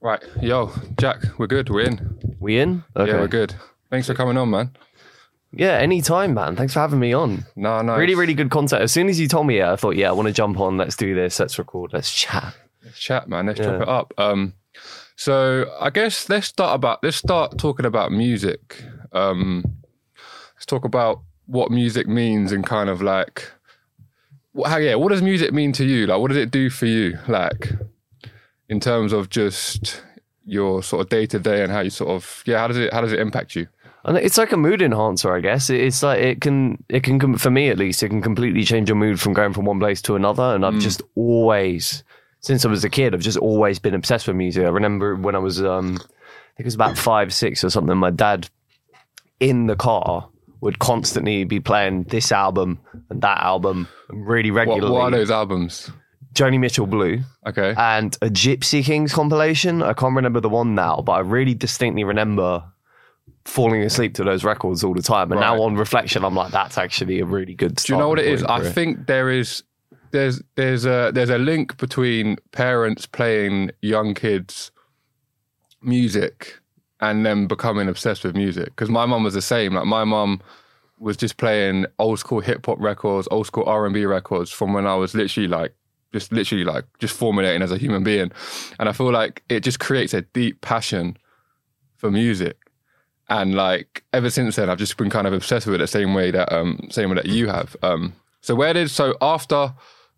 Right, yo, Jack, we're good. We're in. We in? Okay. Yeah, we're good. Thanks for coming on, man. Yeah, anytime, man. Thanks for having me on. No, no, Really, it's- really good content. As soon as you told me, yeah, I thought, yeah, I want to jump on. Let's do this. Let's record. Let's chat. Let's chat, man. Let's chop Yeah. it up. Um, so I guess let's start about let's start talking about music. Um, let's talk about what music means and kind of like, what, how, yeah, what does music mean to you? Like, what does it do for you? Like, in terms of just your sort of day to day and how you sort of yeah, how does it how does it impact you? And it's like a mood enhancer, I guess. It's like it can, it can, for me at least, it can completely change your mood from going from one place to another. And I've just always, since I was a kid, I've just always been obsessed with music. I remember when I was, um, I think it was about five, six or something. My dad in the car would constantly be playing this album and that album really What, regularly. what are those albums? Joni Mitchell Blue. Okay, and a Gypsy Kings compilation. I can't remember the one now, but I really distinctly remember falling asleep to those records all the time. And now on reflection, I'm like, that's actually a really good. Do you know what it is? I think. think there is there's there's a there's a link between parents playing young kids music and then becoming obsessed with music. Because my mum was the same. Like my mum was just playing old school hip hop records, old school R and B records from when I was literally like just literally like just formulating as a human being. And I feel like it just creates a deep passion for music. And like ever since then, I've just been kind of obsessed with it the same way that um same way that you have. Um, so where did so after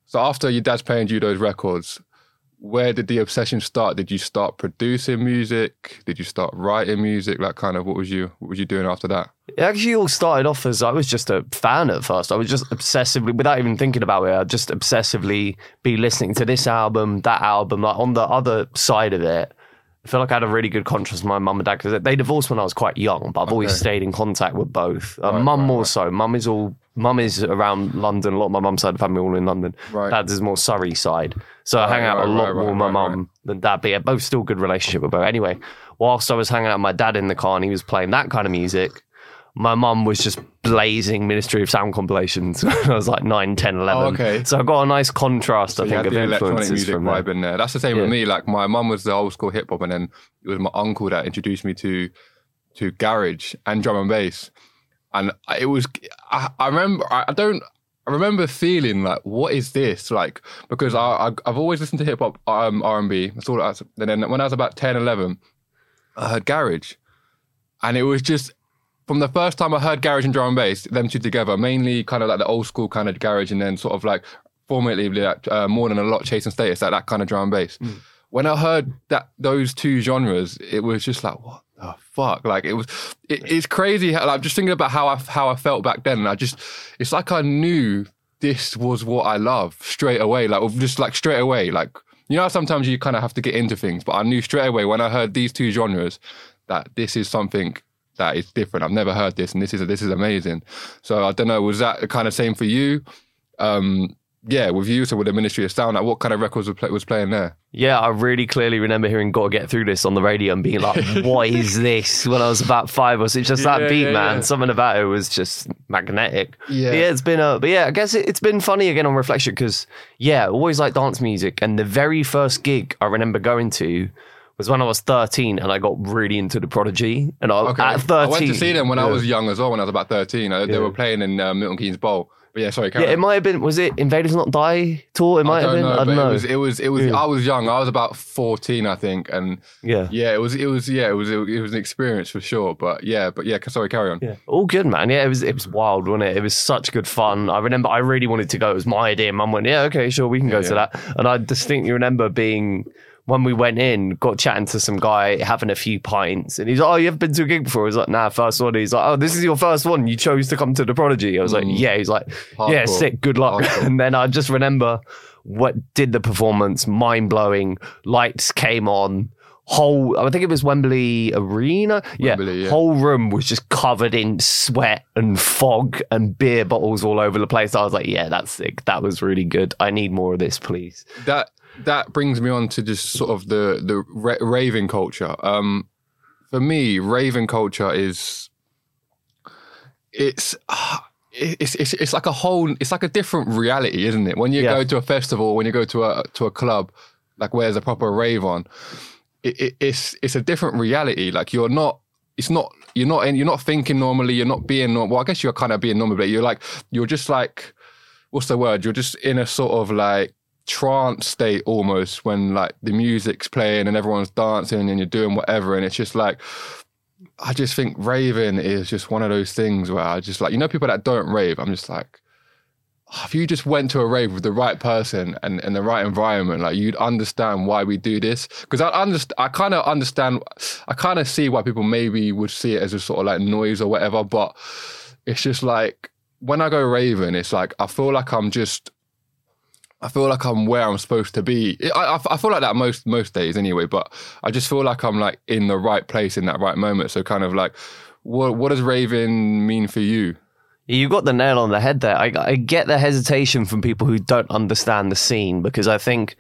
so after your dad's playing you those records, where did the obsession start? Did you start producing music? Did you start writing music? Like kind of what was you what was you doing after that? It actually all started off as I was just a fan at first. I was just obsessively, without even thinking about it, I'd just obsessively be listening to this album, that album. Like on the other side of it, I feel like I had a really good contrast with my mum and dad because they divorced when I was quite young, but I've always Okay. stayed in contact with both. Uh, Right, mum right, more right. so. Mum is all. Mum is around London. A lot of my mum's side of the family all in London. Right. Dad's is more Surrey side. So I hang out a lot more with my mum than dad. But yeah, both still good relationship with both. Anyway, whilst I was hanging out with my dad in the car and he was playing that kind of music, my mum was just blazing Ministry of Sound compilations when I was like 9, 10, 11. Oh, okay. So I got a nice contrast, I think, of the influences music from there. in there. That's the same with me. Like my mum was the old school hip hop, and then it was my uncle that introduced me to to garage and drum and bass. And it was I, I remember I don't I remember feeling like what is this like because I, I I've always listened to hip hop um, R and B. That's all. That's, and then when I was about 10, 11, I heard garage, and it was just from the first time I heard garage and drum and bass, them two together, mainly kind of like the old school kind of garage, and then sort of like formatively like uh, more than a lot chasing status, like that kind of drum and bass. When I heard that those two genres, it was just like what the fuck? Like it was, it, it's crazy. How, like just thinking about how I how I felt back then, and I just, it's like I knew this was what I love straight away. Like just like straight away, like. You know, how sometimes you kind of have to get into things, but I knew straight away when I heard these two genres that this is something that is different. I've never heard this, and this is this is amazing. So I don't know, was that the kind of same for you? Um, yeah, with you, so with the Ministry of Sound, like what kind of records was, play, was playing there? Yeah, I really clearly remember hearing "Gotta Get Through This" on the radio and being like, "What is this?" When I was about five or six, just that beat, yeah, man. yeah. Something about it was just magnetic. Yeah. Yeah. It's been a, but yeah, I guess it, it's been funny again on reflection because yeah, always like dance music, and the very first gig I remember going to was when I was thirteen, and I got really into the Prodigy, and I Okay, at I thirteen, went to see them when I was young as well. When I was about thirteen, Uh, they Yeah. were playing in uh, Milton Keynes Bowl. But yeah, sorry, carry Yeah, on. it might have been. Was it Invaders Not Die tour? It might have been. know, I don't know. It was, it was, it was. Yeah. I was young. I was about fourteen, I think, and yeah. yeah, it was, it was, yeah, it was, it was an experience for sure. But yeah, but yeah, sorry, carry on. Yeah, all good, man. Yeah, it was it was wild, wasn't it? It was such good fun. I remember I really wanted to go. It was my idea. Mum went, yeah, okay, sure, we can go Yeah, to that. And I distinctly remember being when we went in, got chatting to some guy having a few pints, and he's like, "Oh, you ever been to a gig before?" I was like, "Nah, first one." He's like, "Oh, this is your first one. You chose to come to the Prodigy." I was like, mm. "Yeah." He's like, "Yeah, sick. Good luck." Hardcore. And then I just remember what did the performance, mind blowing. Lights came on. Whole, I think it was Wembley Arena. Yeah, Wembley, yeah. whole room was just covered in sweat and fog and beer bottles all over the place. I was like, yeah, that's sick. That was really good. I need more of this, please. that that brings me on to just sort of the the ra- raving culture. Um, for me, raving culture is it's. ah, It's, it's it's like a whole it's like a different reality, isn't it? When you Yeah. go to a festival, when you go to a to a club, like where's a proper rave on, it, it, it's it's a different reality. Like you're not. It's not. You're not. In, you're not thinking normally. You're not being. normal. Well, I guess you're kind of being normal, but you're like. You're just like. What's the word? You're just in a sort of like trance state almost when like the music's playing and everyone's dancing and you're doing whatever, and it's just like. I just think raving is just one of those things where I just like you know people that don't rave. I'm just like oh, if you just went to a rave with the right person and in the right environment, like you'd understand why we do this. Because I understand, I kind of understand, I kind of see why people maybe would see it as a sort of like noise or whatever. But it's just like when I go raving, it's like I feel like I'm just, I feel like I'm where I'm supposed to be. I, I, I feel like that most most days anyway. But I just feel like I'm like in the right place in that right moment. So kind of like, what what does raving mean for you? You got the nail on the head there. I, I get the hesitation from people who don't understand the scene because I think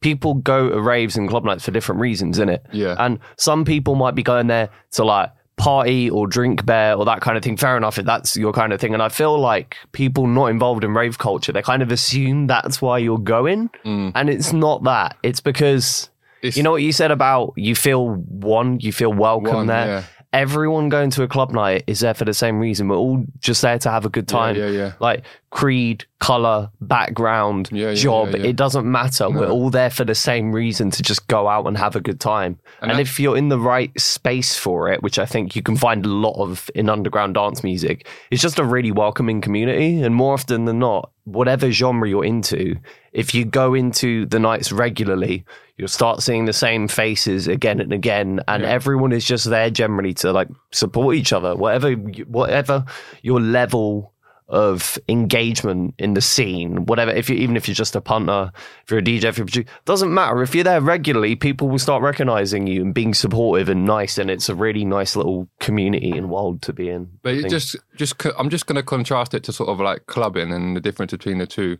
people go to raves and club nights for different reasons, innit? Yeah. And some people might be going there to like party or drink beer or that kind of thing. Fair enough if that's your kind of thing. And I feel like people not involved in rave culture, they kind of assume that's why you're going. Mm. And it's not that. It's because It's- you know what you said about you feel one, you feel welcome One, there. yeah. Everyone going to a club night is there for the same reason. We're all just there to have a good time. yeah, yeah. Like creed, color, background, Yeah, yeah, job. yeah, yeah. It doesn't matter. We're all there for the same reason to just go out and have a good time. And, that- if you're in the right space for it, which I think you can find a lot of in underground dance music, it's just a really welcoming community. And more often than not, whatever genre you're into, if you go into the nights regularly, you'll start seeing the same faces again and again, and everyone is just there generally to like support each other, whatever whatever your level of engagement in the scene, whatever. If you even if you're just a punter, if you're a DJ, if you're a producer, doesn't matter. If you're there regularly, people will start recognizing you and being supportive and nice, and it's a really nice little community and world to be in. But I just, just, I'm just going to contrast it to sort of like clubbing and the difference between the 2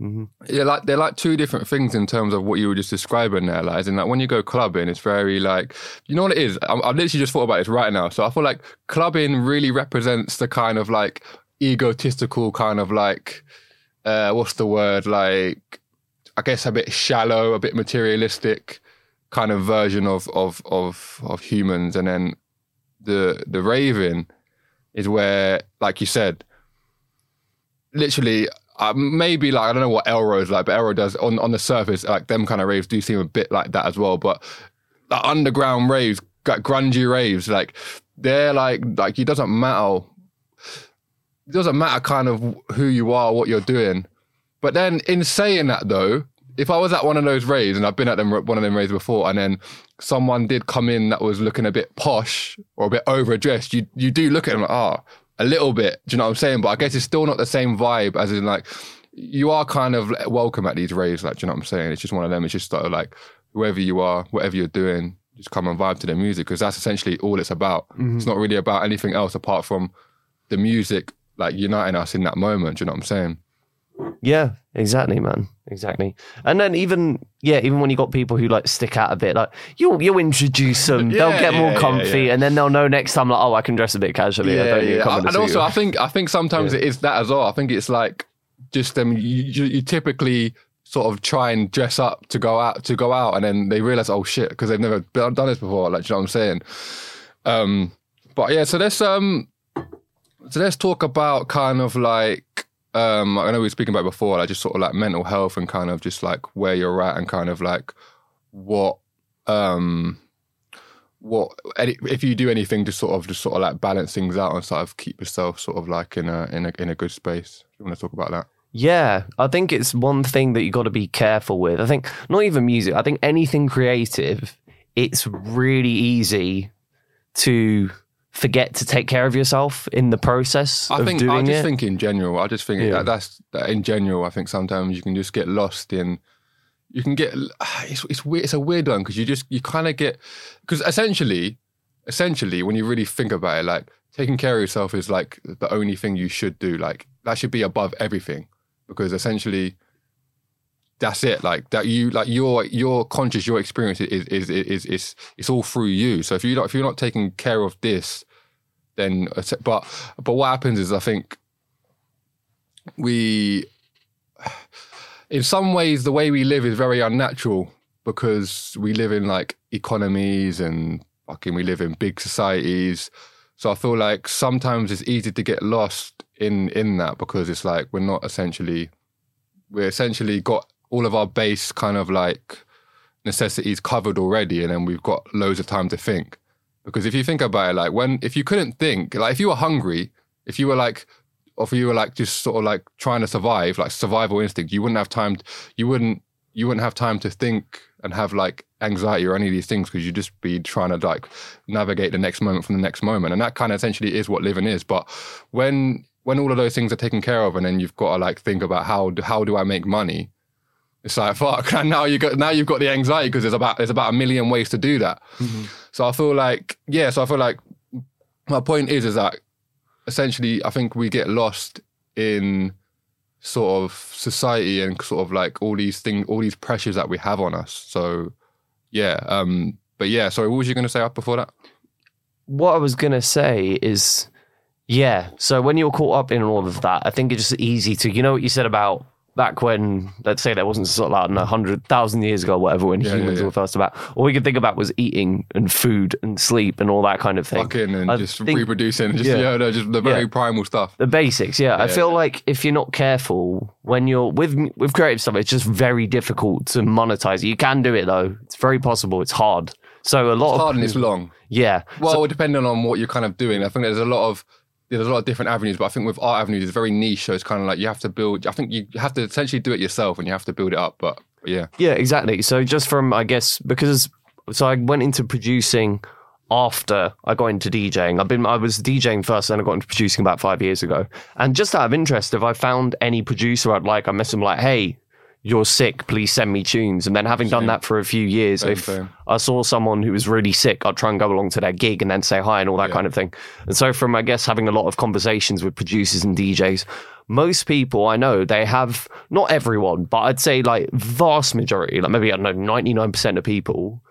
mm-hmm. Yeah, like they're like two different things in terms of what you were just describing there. Like, in, like when you go clubbing, it's very like, you know what it is. I'm, I've literally just thought about this right now. So I feel like clubbing really represents the kind of like egotistical kind of like, uh, what's the word? Like, I guess a bit shallow, a bit materialistic kind of version of of of of humans, and then the the raving is where, like you said, literally uh, maybe like I don't know what Elrow's like, but Elrow does on on the surface like them kind of raves do seem a bit like that as well. But like underground raves, grungy raves, like they're like like it doesn't matter. It doesn't matter kind of who you are, what you're doing. But then in saying that though, if I was at one of those raves and I've been at them one of them raves before, and then someone did come in that was looking a bit posh or a bit overdressed, you you do look at them like, ah, a little bit. Do you know what I'm saying? But I guess it's still not the same vibe as in like you are kind of welcome at these raves. Like, do you know what I'm saying? It's just one of them. It's just sort of like whoever you are, whatever you're doing, just come and vibe to the music because that's essentially all it's about. It's not really about anything else apart from the music like uniting us in that moment. Do you know what I'm saying? Yeah, exactly, man. Exactly. And then even yeah, even when you got people who like stick out a bit, like you'll you'll introduce them, they'll get more yeah, yeah, comfy, yeah. and then they'll know next time like, oh, I can dress a bit casually. I don't need to come in a And also, I think I think sometimes it is that as well. I think it's like just them. You, you, you typically sort of try and dress up to go out to go out, and then they realize, oh shit, because they've never done this before. Like, do you know what I'm saying? Um, but yeah, so let's um, so let's talk about kind of like um, I know we were speaking about before, like just sort of like mental health and kind of just like where you're at and kind of like what um what if you do anything to sort of just sort of like balance things out and sort of keep yourself sort of like in a in a in a good space. You want to talk about that? Yeah, I think it's one thing that you got to be careful with. I think not even music. I think anything creative, it's really easy to forget to take care of yourself in the process I of think doing I just it. think in general. I just think Yeah. that that's that in general. I think sometimes you can just get lost in. You can get it's it's weird. It's a weird one because you just you kind of get because essentially, essentially when you really think about it, like taking care of yourself is like the only thing you should do. Like that should be above everything because essentially that's it like that you like your your conscious your experience is is is is it's all through you so if you not if you're not taking care of this then but but what happens is i think we in some ways the way we live is very unnatural because we live in like economies and fucking we live in big societies. So I feel like sometimes it's easy to get lost in in that because it's like we're not essentially we're essentially got all of our base kind of like necessities covered already and then we've got loads of time to think. Because if you think about it, like when if you couldn't think, like if you were hungry, if you were like or if you were like just sort of like trying to survive, like survival instinct, you wouldn't have time. You wouldn't. You wouldn't have time to think and have like anxiety or any of these things because you'd just be trying to like navigate the next moment from the next moment, and that kind of essentially is what living is. But when when all of those things are taken care of, and then you've got to like think about how how do I make money? It's like fuck. And now you got now you've got the anxiety because there's about there's about a million ways to do that. Mm-hmm. So I feel like yeah. So I feel like my point is is that essentially I think we get lost in sort of society and sort of like all these things, all these pressures that we have on us. So yeah. Um. But yeah. Sorry. What was you going to say up before that? what I was gonna say is, yeah. So when you're caught up in all of that, I think it's just easy to, you know, what you said about back when, let's say, there wasn't sort of like I don't know, hundred thousand years ago, or whatever, when Yeah, yeah, humans yeah. were first about. All we could think about was eating and food and sleep and all that kind of thing. Fucking and I just think- reproducing, just yeah. yeah, no, just the very Yeah. primal stuff. The basics, yeah. I feel yeah. like if you're not careful when you're with with creative stuff, it's just very difficult to monetize it. You can do it though; it's very possible. It's hard. So a lot It's of hard and it's long. yeah, Well, depending on what you're kind of doing, I think there's a lot of there's a lot of different avenues, but I think with art avenues, it's very niche. So it's kind of like you have to build. I think you have to essentially do it yourself, and you have to build it up. But, yeah, Yeah, exactly. So just from I guess because so I went into producing after I got into DJing. I've been I was DJing first, then I got into producing about five years ago. And just out of interest, if I found any producer I'd like, I message them like, "Hey, you're sick. Please send me tunes." And then having done that for a few years, Same, if same. I saw someone who was really sick, I'd try and go along to their gig and then say hi and all that Yeah. kind of thing. And so from I guess having a lot of conversations with producers and DJs, most people I know they have not everyone, but I'd say like vast majority, like maybe I don't know, ninety nine percent of people.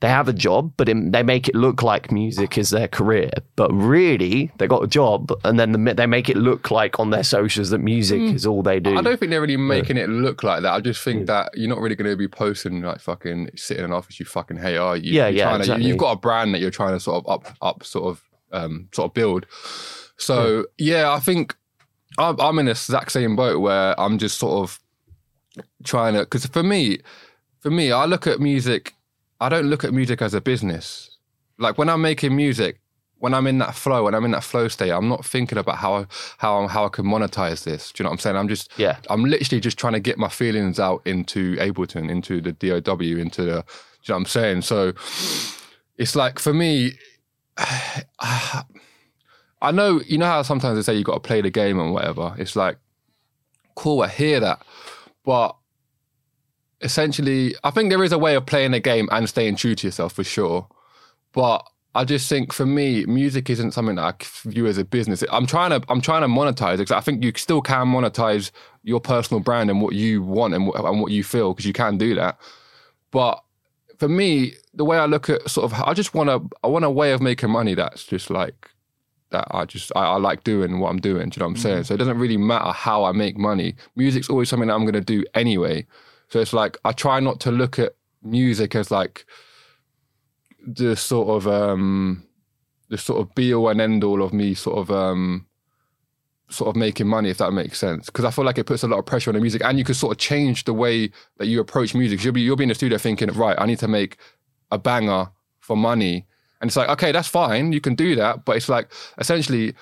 They have a job, but it, they make it look like music is their career. But really, they got a job, and then the, they make it look like on their socials that music is all they do. I don't think they're really making it look like that. I just think that you're not really going to be posting like fucking sitting in an office you fucking hate, are you? Yeah, You're yeah, trying to- you've got a brand that you're trying to sort of up, up, sort of, um, sort of build. So yeah, I think I'm, I'm in the exact same boat where I'm just sort of trying to because for me, for me, I look at music. I don't look at music as a business. Like when I'm making music, when I'm in that flow, when I'm in that flow state, I'm not thinking about how how how I can monetize this. Do you know what I'm saying? I'm just Yeah. I'm literally just trying to get my feelings out into Ableton, into the DAW, into the. Do you know what I'm saying? So it's like for me, I know you know how sometimes they say you got to play the game and whatever. It's like cool, I hear that, but essentially, I think there is a way of playing the game and staying true to yourself for sure. But I just think for me, music isn't something that I view as a business. I'm trying to I'm trying to monetize because I think you still can monetize your personal brand and what you want and what, and what you feel because you can do that. But for me, the way I look at sort of, I just want to I want a way of making money that's just like that I just I, I like doing what I'm doing. Do you know what I'm saying? Mm. So it doesn't really matter how I make money. Music's always something that I'm gonna do anyway. So it's like I try not to look at music as like the sort of um the sort of be all and end all of me sort of um sort of making money if that makes sense. Because I feel like it puts a lot of pressure on the music and you could sort of change the way that you approach music. You'll be you'll be in the studio thinking right I need to make a banger for money. And it's like okay that's fine you can do that. But it's like essentially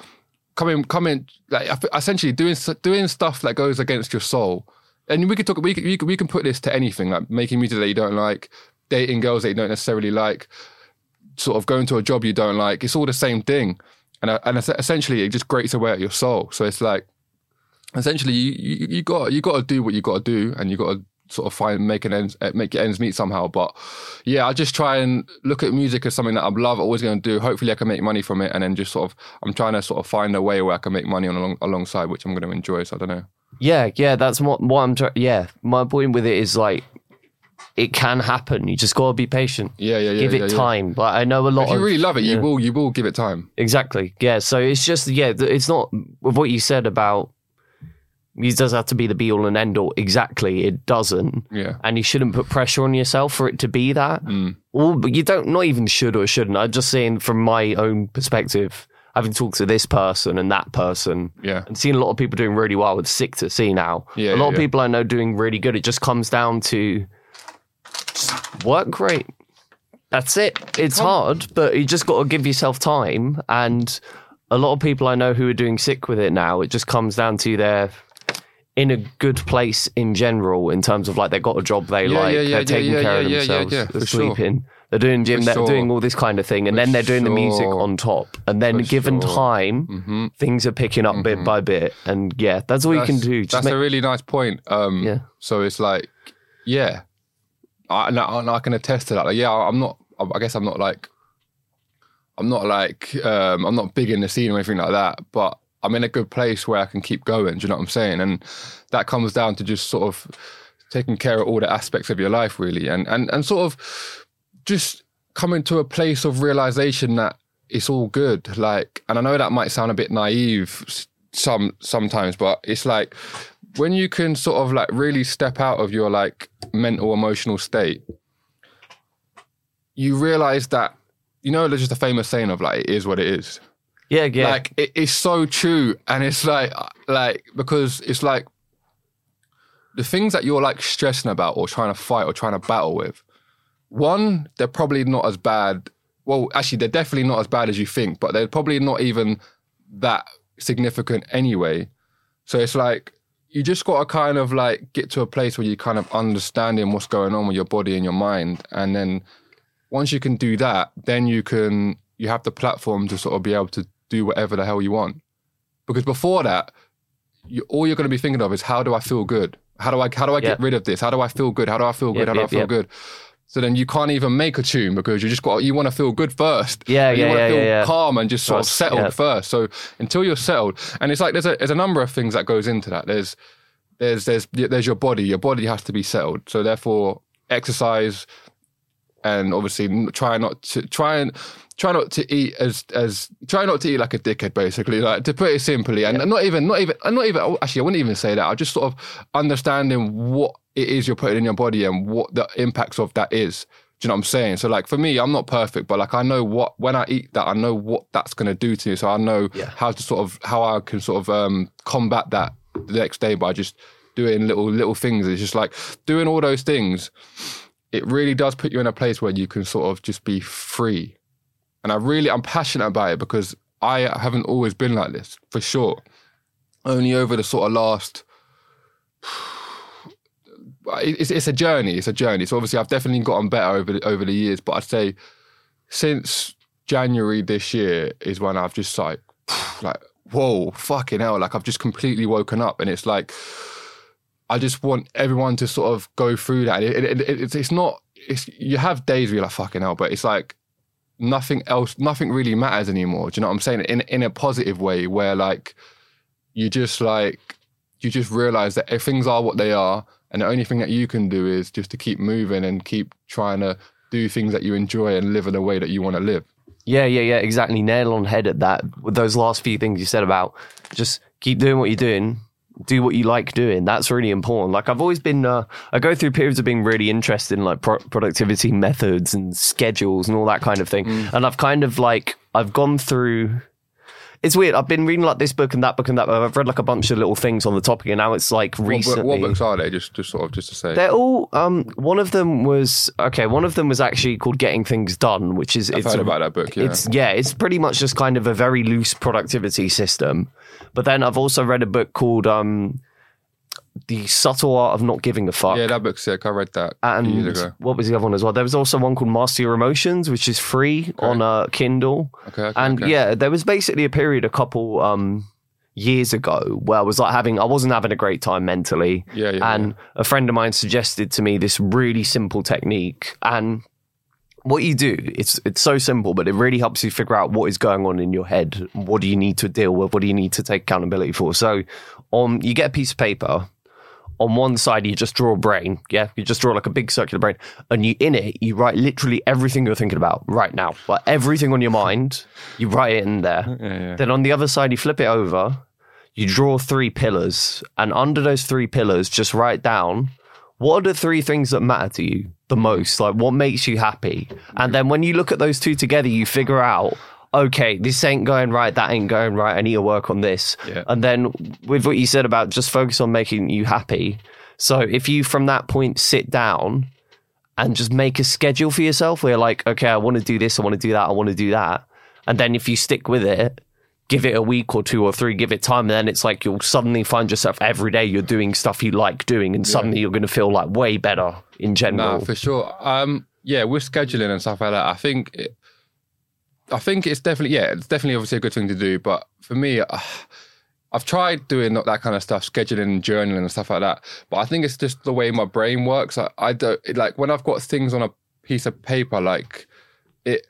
coming coming like essentially doing doing stuff that goes against your soul and we could talk we can, we can, we can put this to anything like making music that you don't like dating girls that you don't necessarily like sort of going to a job you don't like. It's all the same thing. And uh, and essentially it just grates away at your soul. So it's like essentially you you, you got you got to do what you got to do and you got to sort of find make an ends uh, make your ends meet somehow. But yeah i just try and look at music as something that i love always going to do. Hopefully i can make money from it and then just sort of i'm trying to sort of find a way where i can make money on along, alongside which i'm going to enjoy. So i don't know Yeah, yeah, that's what, what I'm trying. Yeah, my point with it is like, it can happen. You just gotta be patient. yeah yeah yeah Give it yeah, yeah. time. Like I know a lot if you of really love it yeah. you will you will give it time exactly. Yeah, so it's just yeah, it's not with what you said about Music does have to be the be all and end all. Exactly, it doesn't. Yeah. And you shouldn't put pressure on yourself for it to be that. Mm. Or but you don't. Not even should or shouldn't. I'm just saying from my own perspective, having talked to this person and that person, Yeah. and seeing a lot of people doing really well. It's sick to see now. Yeah, a lot yeah, of yeah. people I know doing really good. It just comes down to work great. That's it. It's hard, but you just got to give yourself time. And a lot of people I know who are doing sick with it now, it just comes down to they're in a good place in general in terms of like they've got a job they Yeah, like, yeah, yeah, they're taking care of themselves, they're sleeping. sure. They're doing gym, For they're sure. doing all this kind of thing, and then they're doing the music sure. on top. And then For given sure. time, hmm things are picking up bit by bit. And yeah, that's all you can do. Just That's make, a really nice point. Um, Yeah. So it's like, yeah, I, and I, and I can attest to that. Like, yeah, I'm not. I guess I'm not like, I'm not like, um, I'm not big in the scene or anything like that. But I'm in a good place where I can keep going. Do you know what I'm saying? And that comes down to just sort of taking care of all the aspects of your life, really, and and and sort of just coming to a place of realization that it's all good. Like, and I know that might sound a bit naive some sometimes, but it's like when you can sort of like really step out of your like mental emotional state, you realize that you know there's just a famous saying of like it is what it is. yeah, yeah. Like it, it's so true, and it's like uh, like because it's like the things that you're like stressing about or trying to fight or trying to battle with. One, they're probably not as bad. Well, actually, they're definitely not as bad as you think, but they're probably not even that significant anyway. So it's like you just got to kind of like get to a place where you kind of understanding what's going on with your body and your mind, and then once you can do that, then you can you have the platform to sort of be able to do whatever the hell you want. Because before that, you, all you're going to be thinking of is how do I feel good? How do I how do I get Yeah. rid of this? How do I feel good? How do I feel good? Yep, how do yep, I feel yep. good? So then you can't even make a tune because you just got you want to feel good first. Yeah, you yeah, want to yeah, feel yeah, yeah. calm and just sort of settled yeah. first. So until you're settled, and it's like there's a there's a number of things that goes into that. There's there's there's there's your body. Your body has to be settled. So therefore, exercise and obviously try not to try and try not to eat as as try not to eat like a dickhead basically. Like to put it simply and not even not even not even oh, actually I wouldn't even say that. I just sort of understanding what it is you're putting in your body and what the impacts of that is. Do you know what I'm saying? So like for me I'm not perfect but like I know what when I eat that I know what that's going to do to you so I know Yeah. how to sort of how I can sort of um combat that the next day by just doing little little things. It's just like doing all those things it really does put you in a place where you can sort of just be free. And I really, I'm passionate about it because I haven't always been like this, for sure. Only over the sort of last, it's, it's a journey. It's a journey. So obviously, I've definitely gotten better over the, over the years. But I'd say since January this year is when I've just like, like, whoa, fucking hell! Like I've just completely woken up, and it's like. I just want everyone to sort of go through that. It, it, it, it's, it's not. It's you have days where you're like fucking hell, but it's like nothing else. Nothing really matters anymore. Do you know what I'm saying? In in a positive way, where like you just like you just realize that if things are what they are, and the only thing that you can do is just to keep moving and keep trying to do things that you enjoy and live in a way that you want to live. Yeah, yeah, yeah, exactly. Nail on head at that. With those last few things you said about just keep doing what you're doing, do what you like doing. That's really important. Like I've always been, uh, I go through periods of being really interested in like pro- productivity methods and schedules and all that kind of thing. And I've kind of like, I've gone through. It's weird. I've been reading like this book and that book and that. Book. I've read like a bunch of little things on the topic, and now it's like What, recently. what books are they? Just just sort of just to say. They're all. Um, one of them was okay. One of them was actually called "Getting Things Done," which is I've it's heard a- about that book. Yeah. it's yeah, it's pretty much just kind of a very loose productivity system. But then I've also read a book called um, "The Subtle Art of Not Giving a Fuck." yeah, that book's sick. I read that a few years and ago. what was the other one as well? There was also one called Master Your Emotions, which is free on uh, Kindle. Okay, okay, and okay. yeah, there was basically a period a couple um, years ago where I was like having, I wasn't having a great time mentally. Yeah, yeah, and a friend of mine suggested to me this really simple technique. And what you do, it's it's so simple, but it really helps you figure out what is going on in your head. What do you need to deal with? What do you need to take accountability for? So, um, you get a piece of paper. On one side, you just draw a brain. Yeah, you just draw like a big circular brain, and you in it, you write literally everything you're thinking about right now, like everything on your mind. You write it in there. Yeah, yeah. Then on the other side, you flip it over. you draw three pillars, and under those three pillars, just write down what are the three things that matter to you the most? Like, what makes you happy? And then when you look at those two together, you figure out, okay, this ain't going right, that ain't going right. I need to work on this. Yeah. And then with what you said about just focus on making you happy. So if you from that point sit down and just make a schedule for yourself where you're like, okay, I want to do this, I want to do that, I want to do that. And then if you stick with it, give it a week or two or three, give it time, and then it's like you'll suddenly find yourself every day you're doing stuff you like doing, and suddenly you're going to feel like way better in general. No, for sure. Um, yeah, with scheduling and stuff like that, I think, it, I think it's definitely yeah, it's definitely obviously a good thing to do. But for me, uh, I've tried doing that kind of stuff, scheduling, journaling, and stuff like that. But I think it's just the way my brain works. I, I don't like when I've got things on a piece of paper, like it.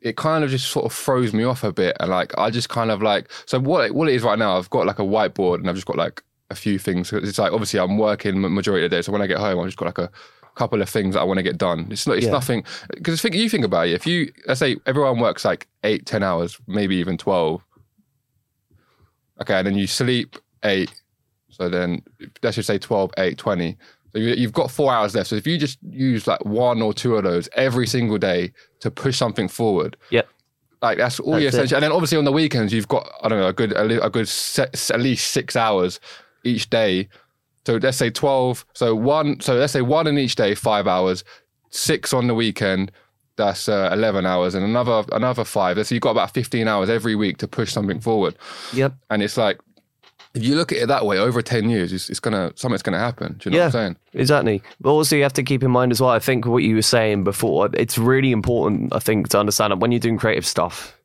It kind of just sort of throws me off a bit, and like I just kind of like so what what it is right now. I've got like a whiteboard, and I've just got like a few things. It's like obviously I'm working ma- majority of the day, so when I get home, I've just got like a couple of things that I want to get done. It's not, it's Yeah. nothing because think you think about it. If you let's say everyone works like eight, ten hours, maybe even twelve. Okay, and then you sleep eight. So then let's just say 12, 8, 20. So you, you've got four hours left. So if you just use like one or two of those every single day to push something forward, Yep. like that's all you That's it. essentially. And then obviously on the weekends you've got I don't know a good a, a good set, at least six hours each day. So let's say twelve. So one. So let's say one in each day, five hours. Six on the weekend. That's uh, eleven hours, and another another five. So you've got about fifteen hours every week to push something forward. Yep. And it's like if you look at it that way, over ten years, it's, it's gonna something's gonna happen. Do you know what I'm saying? Exactly. But also, you have to keep in mind as well. I think what you were saying before, it's really important. I think to understand that when you're doing creative stuff,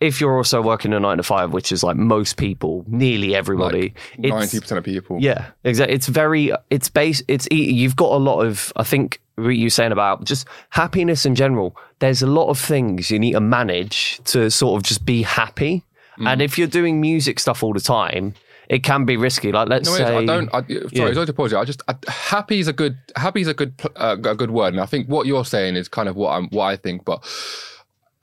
if you're also working a nine to five, which is like most people, nearly everybody, Ninety percent of people. yeah, exactly. It's very, it's base, it's, you've got a lot of, I think, what you're saying about just happiness in general. There's a lot of things you need to manage to sort of just be happy. Mm. And if you're doing music stuff all the time, it can be risky. Like, let's No, say, I don't. I, sorry, Yeah. sorry to pause you. I just I, happy is a good happy is a good uh, a good word, and I think what you're saying is kind of what I'm what I think. But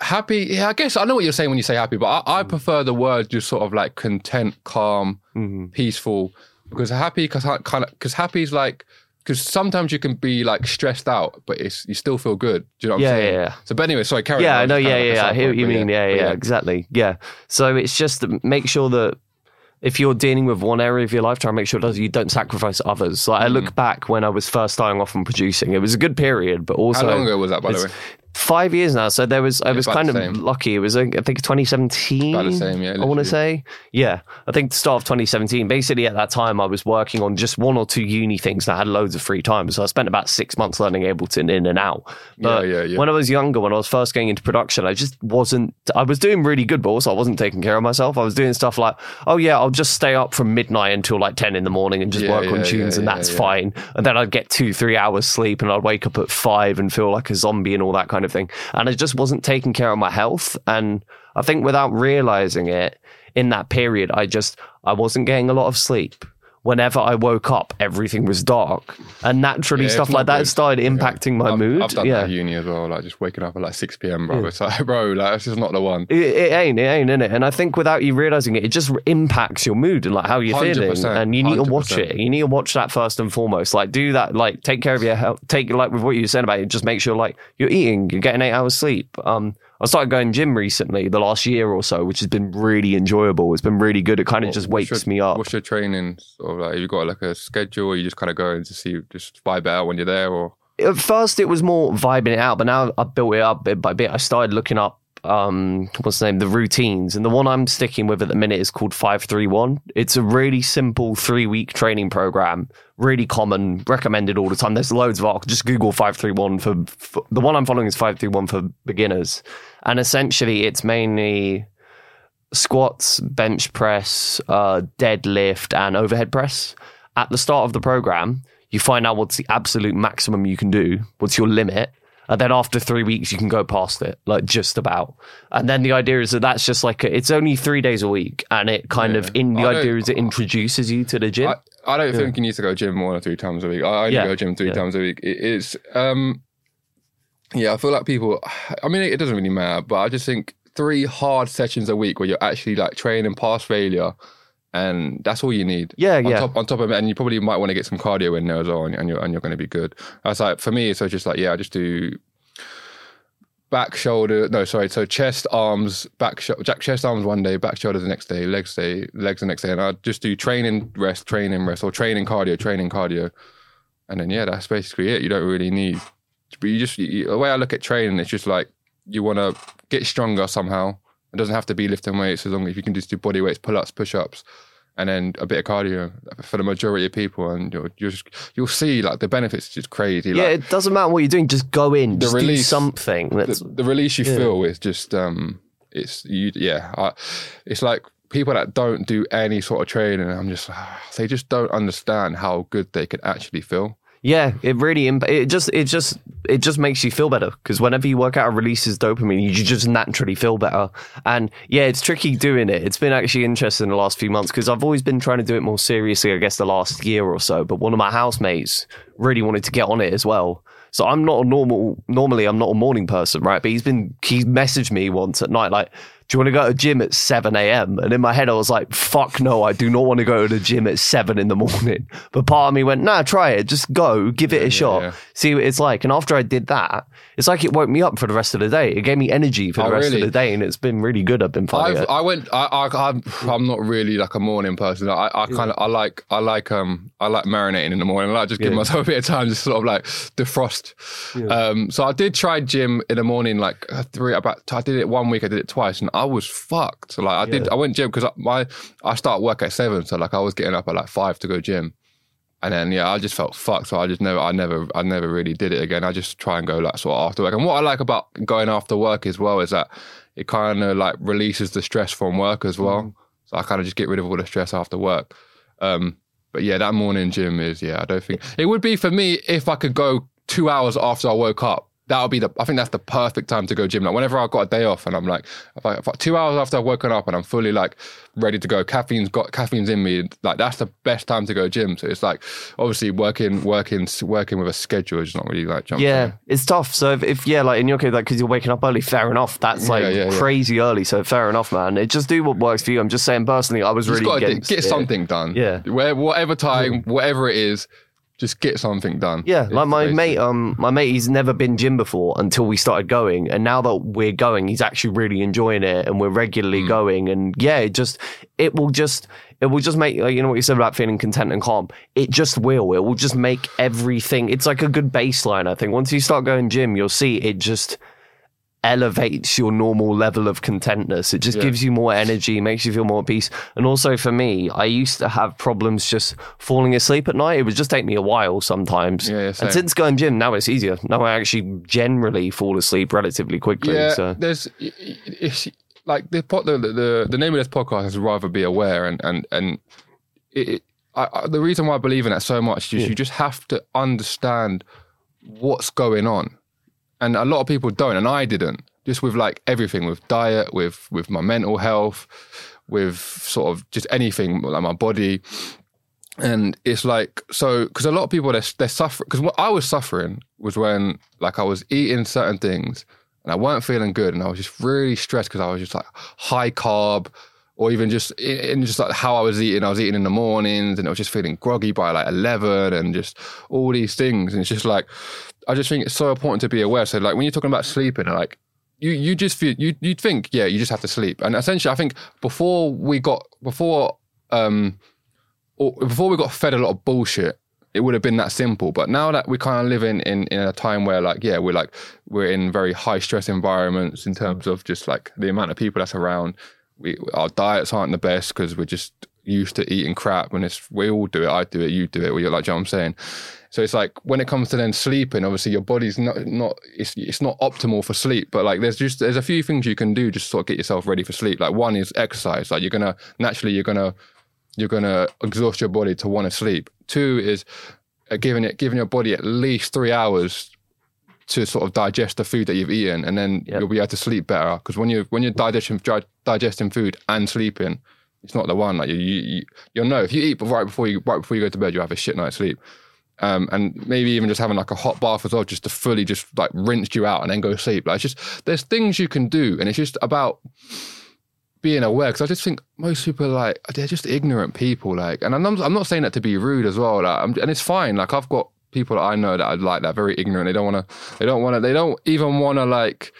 happy, yeah, I guess I know what you're saying when you say happy, but I, I Mm. prefer the word just sort of like content, calm, Mm-hmm. peaceful. Because happy, because kind of because happy is like because sometimes you can be like stressed out, but it's you still feel good. Do you know what Yeah, I'm saying? yeah, yeah. So, but anyway, sorry, carry yeah, on. I know. Just Yeah, like yeah, I hear what you mean. Yeah, but yeah, exactly. Yeah. So it's just make sure that if you're dealing with one area of your life, try and make sure that you don't sacrifice others. Like I Mm. look back when I was first starting off and producing, it was a good period, but also How long ago was that, by the way? Five years now. So there was I was kind of same. lucky. It was I think 2017. About the same, yeah, I want to say yeah. I think the start of 2017. Basically, at that time, I was working on just one or two uni things, and I had loads of free time. So I spent about six months learning Ableton in and out. But yeah, yeah. when I was younger, when I was first getting into production, I just wasn't. I was doing really good, but also I wasn't taking care of myself. I was doing stuff like, oh yeah, I'll just stay up from midnight until like 10 in the morning and just work on tunes, and that's fine. And then I'd get two, three hours sleep, and I'd wake up at five and feel like a zombie and all that kind of thing. And I just wasn't taking care of my health. And I think without realizing it in that period, I just I wasn't getting a lot of sleep. Whenever I woke up, everything was dark, and naturally Yeah, stuff like that started impacting my I've, mood. I've done yeah. that at uni as well, like just waking up at like 6 p.m., bro. It's like, bro, like, this is not the one. It, it ain't, it ain't, innit? And I think without you realizing it, it just impacts your mood and like how you're feeling. 100%, And you need to watch it. You need to watch that first and foremost. Like, do that. Like, take care of your health. Take like with what you saying about it. Just make sure like you're eating, you're getting eight hours sleep. Um, I started going gym recently, the last year or so, which has been really enjoyable. It's been really good. It kind of just wakes your- me up. What's your training? Sort of like, have you got like a schedule or you just kind of go in to see, just vibe it out when you're there or? at first it was more vibing it out, but now I've built it up bit by bit. I started looking up um what's the name? The routines. And the one i'm sticking with at the minute is called 531 it's a really simple three week training program really common recommended all the time. There's loads of art just google 531 for, for the one i'm following is 531 for beginners. And essentially it's mainly squats bench press uh deadlift and overhead press. At the start of the program you find out what's the absolute maximum you can do what's your limit and then after three weeks you can go past it like just about and then the idea is that that's just like a, it's only three days a week and it kind of in the I idea is it introduces you to the gym I, I don't think you need to go gym one or two times a week. I only Yeah, go gym three yeah. times a week. It is, um, yeah, I feel like people, I mean, it doesn't really matter, but I just think three hard sessions a week where you're actually like training past failure and that's all you need. Yeah, on yeah. Top, on top of it, and you probably might want to get some cardio in there as well, and, and you're and you're going to be good. I was like, for me, so it's just like yeah, I just do back, shoulder. No, sorry. So chest, arms, back, sh- jack, chest, arms one day, back, shoulders the next day, legs day, legs the next day, and I just do training, rest, training, rest, or training, cardio, training, cardio, and then yeah, that's basically it. You don't really need, but you just you, the way I look at training, it's just like you want to get stronger somehow. It doesn't have to be lifting weights as long as you can just do body weights, pull ups, push ups, and then a bit of cardio for the majority of people, and you'll you'll, just, you'll see like the benefits. Just crazy. Yeah, like, it doesn't matter what you're doing. Just go in. Just do release- something. That's the, the release you feel is just um it's you yeah I, it's like people that don't do any sort of training i'm just they just don't understand how good they can actually feel Yeah, it really imp- it just it just it just makes you feel better because whenever you work out, it releases dopamine. You just naturally feel better. And yeah, it's tricky doing it. It's been actually interesting the last few months because I've always been trying to do it more seriously. I guess the last year or so. But one of my housemates really wanted to get on it as well. So I'm not a normal. Normally, I'm not a morning person, right? But he's been he messaged me once at night like. Do you want to go to the gym at 7 a.m.? And in my head, I was like, fuck no, I do not want to go to the gym at 7 in the morning. But part of me went, nah, try it. Just go, give it a shot, yeah. see what it's like. And after I did that, it's like it woke me up for the rest of the day. It gave me energy for the Oh, rest really? of the day. And it's been really good. I've been finding I've, it. I went. I, I, I'm, I'm not really like a morning person. I, I kind of, I like, I like, um, I like marinating in the morning. I like just give Yeah. myself a bit of time to sort of like defrost. Um, so I did try gym in the morning, like uh, three about. I did it one week. I did it twice, and I was fucked. Like I did, I went gym because my I start work at seven, so like I was getting up at like five to go gym. And then yeah, I just felt fucked. So I just never, I never, I never really did it again. I just try and go like sort of after work. And what I like about going after work as well is that it kind of like releases the stress from work as well. So I kind of just get rid of all the stress after work. Um, but yeah, that morning gym is yeah. I don't think it would be for me if I could go two hours after I woke up. That would be the. I think that's the perfect time to go gym. Like whenever I've got a day off and I'm like, if I, if I, two hours after I've woken up and I'm fully like ready to go, caffeine's got caffeine's in me. Like that's the best time to go gym. So it's like obviously working, working, working with a schedule is not really like jumping. yeah, it's tough. So if, if yeah, like in your case, like because you're waking up early, fair enough. That's like Yeah, yeah, yeah. crazy early. So fair enough, man. It just do what works for you. I'm just saying personally, I was You really just got to get it. something done. Yeah. Where, whatever time, whatever it is, just get something done. Yeah, like my basic. mate, um, my mate, he's never been gym before until we started going, and now that we're going, he's actually really enjoying it, and we're regularly Hmm. going, and yeah, it just, it will just, it will just make, like, you know what you said about feeling content and calm. It just will. It will just make everything. It's like a good baseline. I think once you start going gym, you'll see it just elevates your normal level of contentness. It just Yeah. gives you more energy, makes you feel more at peace. And also for me, I used to have problems just falling asleep at night. It would just take me a while sometimes. Yeah, yeah, and since going gym, now it's easier. Now I actually generally fall asleep relatively quickly. Yeah, So there's like the, the the the name of this podcast is rather be aware and and and it, it, I, I, the reason why I believe in that so much is you just have to understand what's going on, and a lot of people don't, and I didn't. Just with like everything, with diet, with with my mental health, with sort of just anything like my body. And it's like so because a lot of people they're, they're suffering because what I was suffering was when like I was eating certain things and I weren't feeling good and I was just really stressed because I was just like high carb or even just in just like how I was eating I was eating in the mornings and I was just feeling groggy by like 11 and just all these things and it's just like I just think it's so important to be aware so like when you're talking about sleeping like you you just feel you you think yeah you just have to sleep and essentially I think before we got before um or before we got fed a lot of bullshit, it would have been that simple. But now that we kind of live in, in in a time where like yeah, we're like we're in very high stress environments in terms of just like the amount of people that's around. We our diets aren't the best because we're just used to eating crap, and it's we all do it. I do it, you do it. Well, you're like, you know what I'm saying. So it's like when it comes to then sleeping, obviously your body's not not it's it's not optimal for sleep. But like there's just there's a few things you can do just sort of get yourself ready for sleep. Like one is exercise. Like you're gonna naturally you're gonna you're gonna exhaust your body to want to sleep. Two is uh, giving it giving your body at least three hours to sort of digest the food that you've eaten, and then Yep. you'll be able to sleep better. Because when you when you're digesting digesting food and sleeping, it's not the one. Like you, you, you you'll know if you eat right before you right before you go to bed, you have a shit night's sleep. Um, and maybe even just having like a hot bath as well, just to fully just like rinse you out and then go to sleep. Like it's just there's things you can do, and it's just about being aware because I just think most people are like they're just ignorant people. Like, and I'm not, I'm not saying that to be rude as well. Like, I'm, and it's fine. Like, I've got people I know that I'd like that very ignorant. They don't want to. They don't want to. They don't even want to like.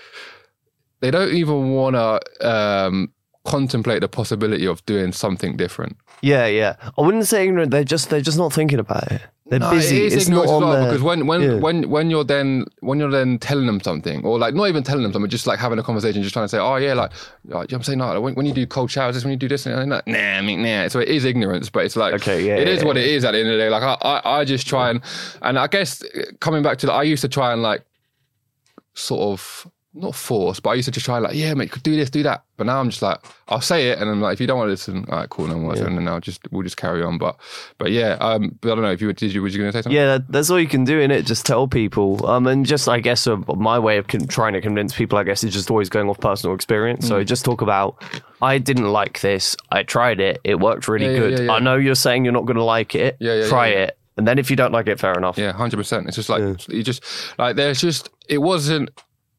They don't even want to um, contemplate the possibility of doing something different. Yeah, yeah. I wouldn't say ignorant. They're just they're just not thinking about it. They're No, busy. It is it's not ignorance as on well, their, because when when yeah. when when you're then when you're then telling them something, or like not even telling them something, just like having a conversation, just trying to say, oh yeah, like, like I'm saying, no, like, when, when you do cold showers, this when you do this, and like, nah, I mean, nah. So it is ignorance, but it's like, Okay, yeah, it is yeah, what it is at the end of the day. Like I, I, I just try and and I guess uh, coming back to that, I used to try and like sort of not force, but I used to just try like, yeah, mate, could do this, do that. But now I'm just like, I'll say it, and I'm like, if you don't want to listen, all right, cool, no more. And then I'll just we'll just carry on. But but yeah, um, but I don't know if you were, did you was you going to say something? Yeah, that's all you can do in it. Just tell people. Um, and just I guess uh, my way of con- trying to convince people, I guess, is just always going off personal experience. Mm. So just talk about, I didn't like this. I tried it. It worked really Yeah, yeah, good. yeah, yeah. I know you're saying you're not going to like it. Yeah, yeah, Try yeah, yeah. it, and then if you don't like it, fair enough. Yeah, hundred percent. It's just like you just like there's just it wasn't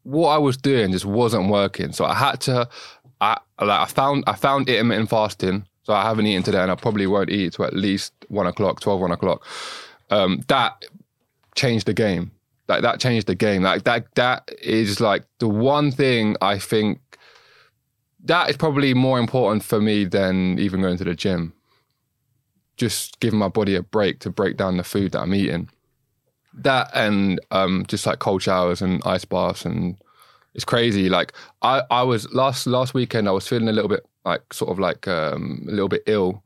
what I was doing just wasn't working. So I had to I like I found I found intermittent fasting. So I haven't eaten today and I probably won't eat till at least one o'clock, 12, 1 o'clock. Um, that changed the game. Like that changed the game. Like that that is like the one thing I think that is probably more important for me than even going to the gym. Just giving my body a break to break down the food that I'm eating that and um just like cold showers and ice baths and it's crazy like i i was last last weekend i was feeling a little bit like sort of like um a little bit ill.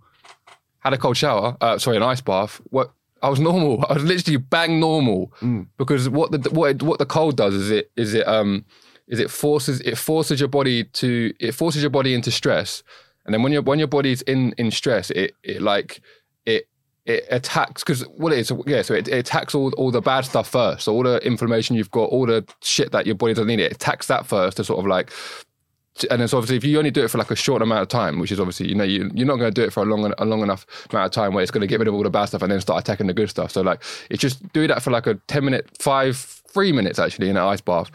Had a cold shower uh sorry an ice bath. What i was normal. I was literally bang normal. Because what the what it, what the cold does is it is it um is it forces it forces your body to it forces your body into stress. And then when your when your body's in in stress it it like it it attacks because what it is, yeah. So it, it attacks all all the bad stuff first. So all the inflammation you've got, all the shit that your body doesn't need, it attacks that first to sort of like. And then so obviously, if you only do it for like a short amount of time, which is obviously you know you you're not going to do it for a long a long enough amount of time where it's going to get rid of all the bad stuff and then start attacking the good stuff. So like it's just do that for like a ten minute, five, three minutes actually in an ice bath.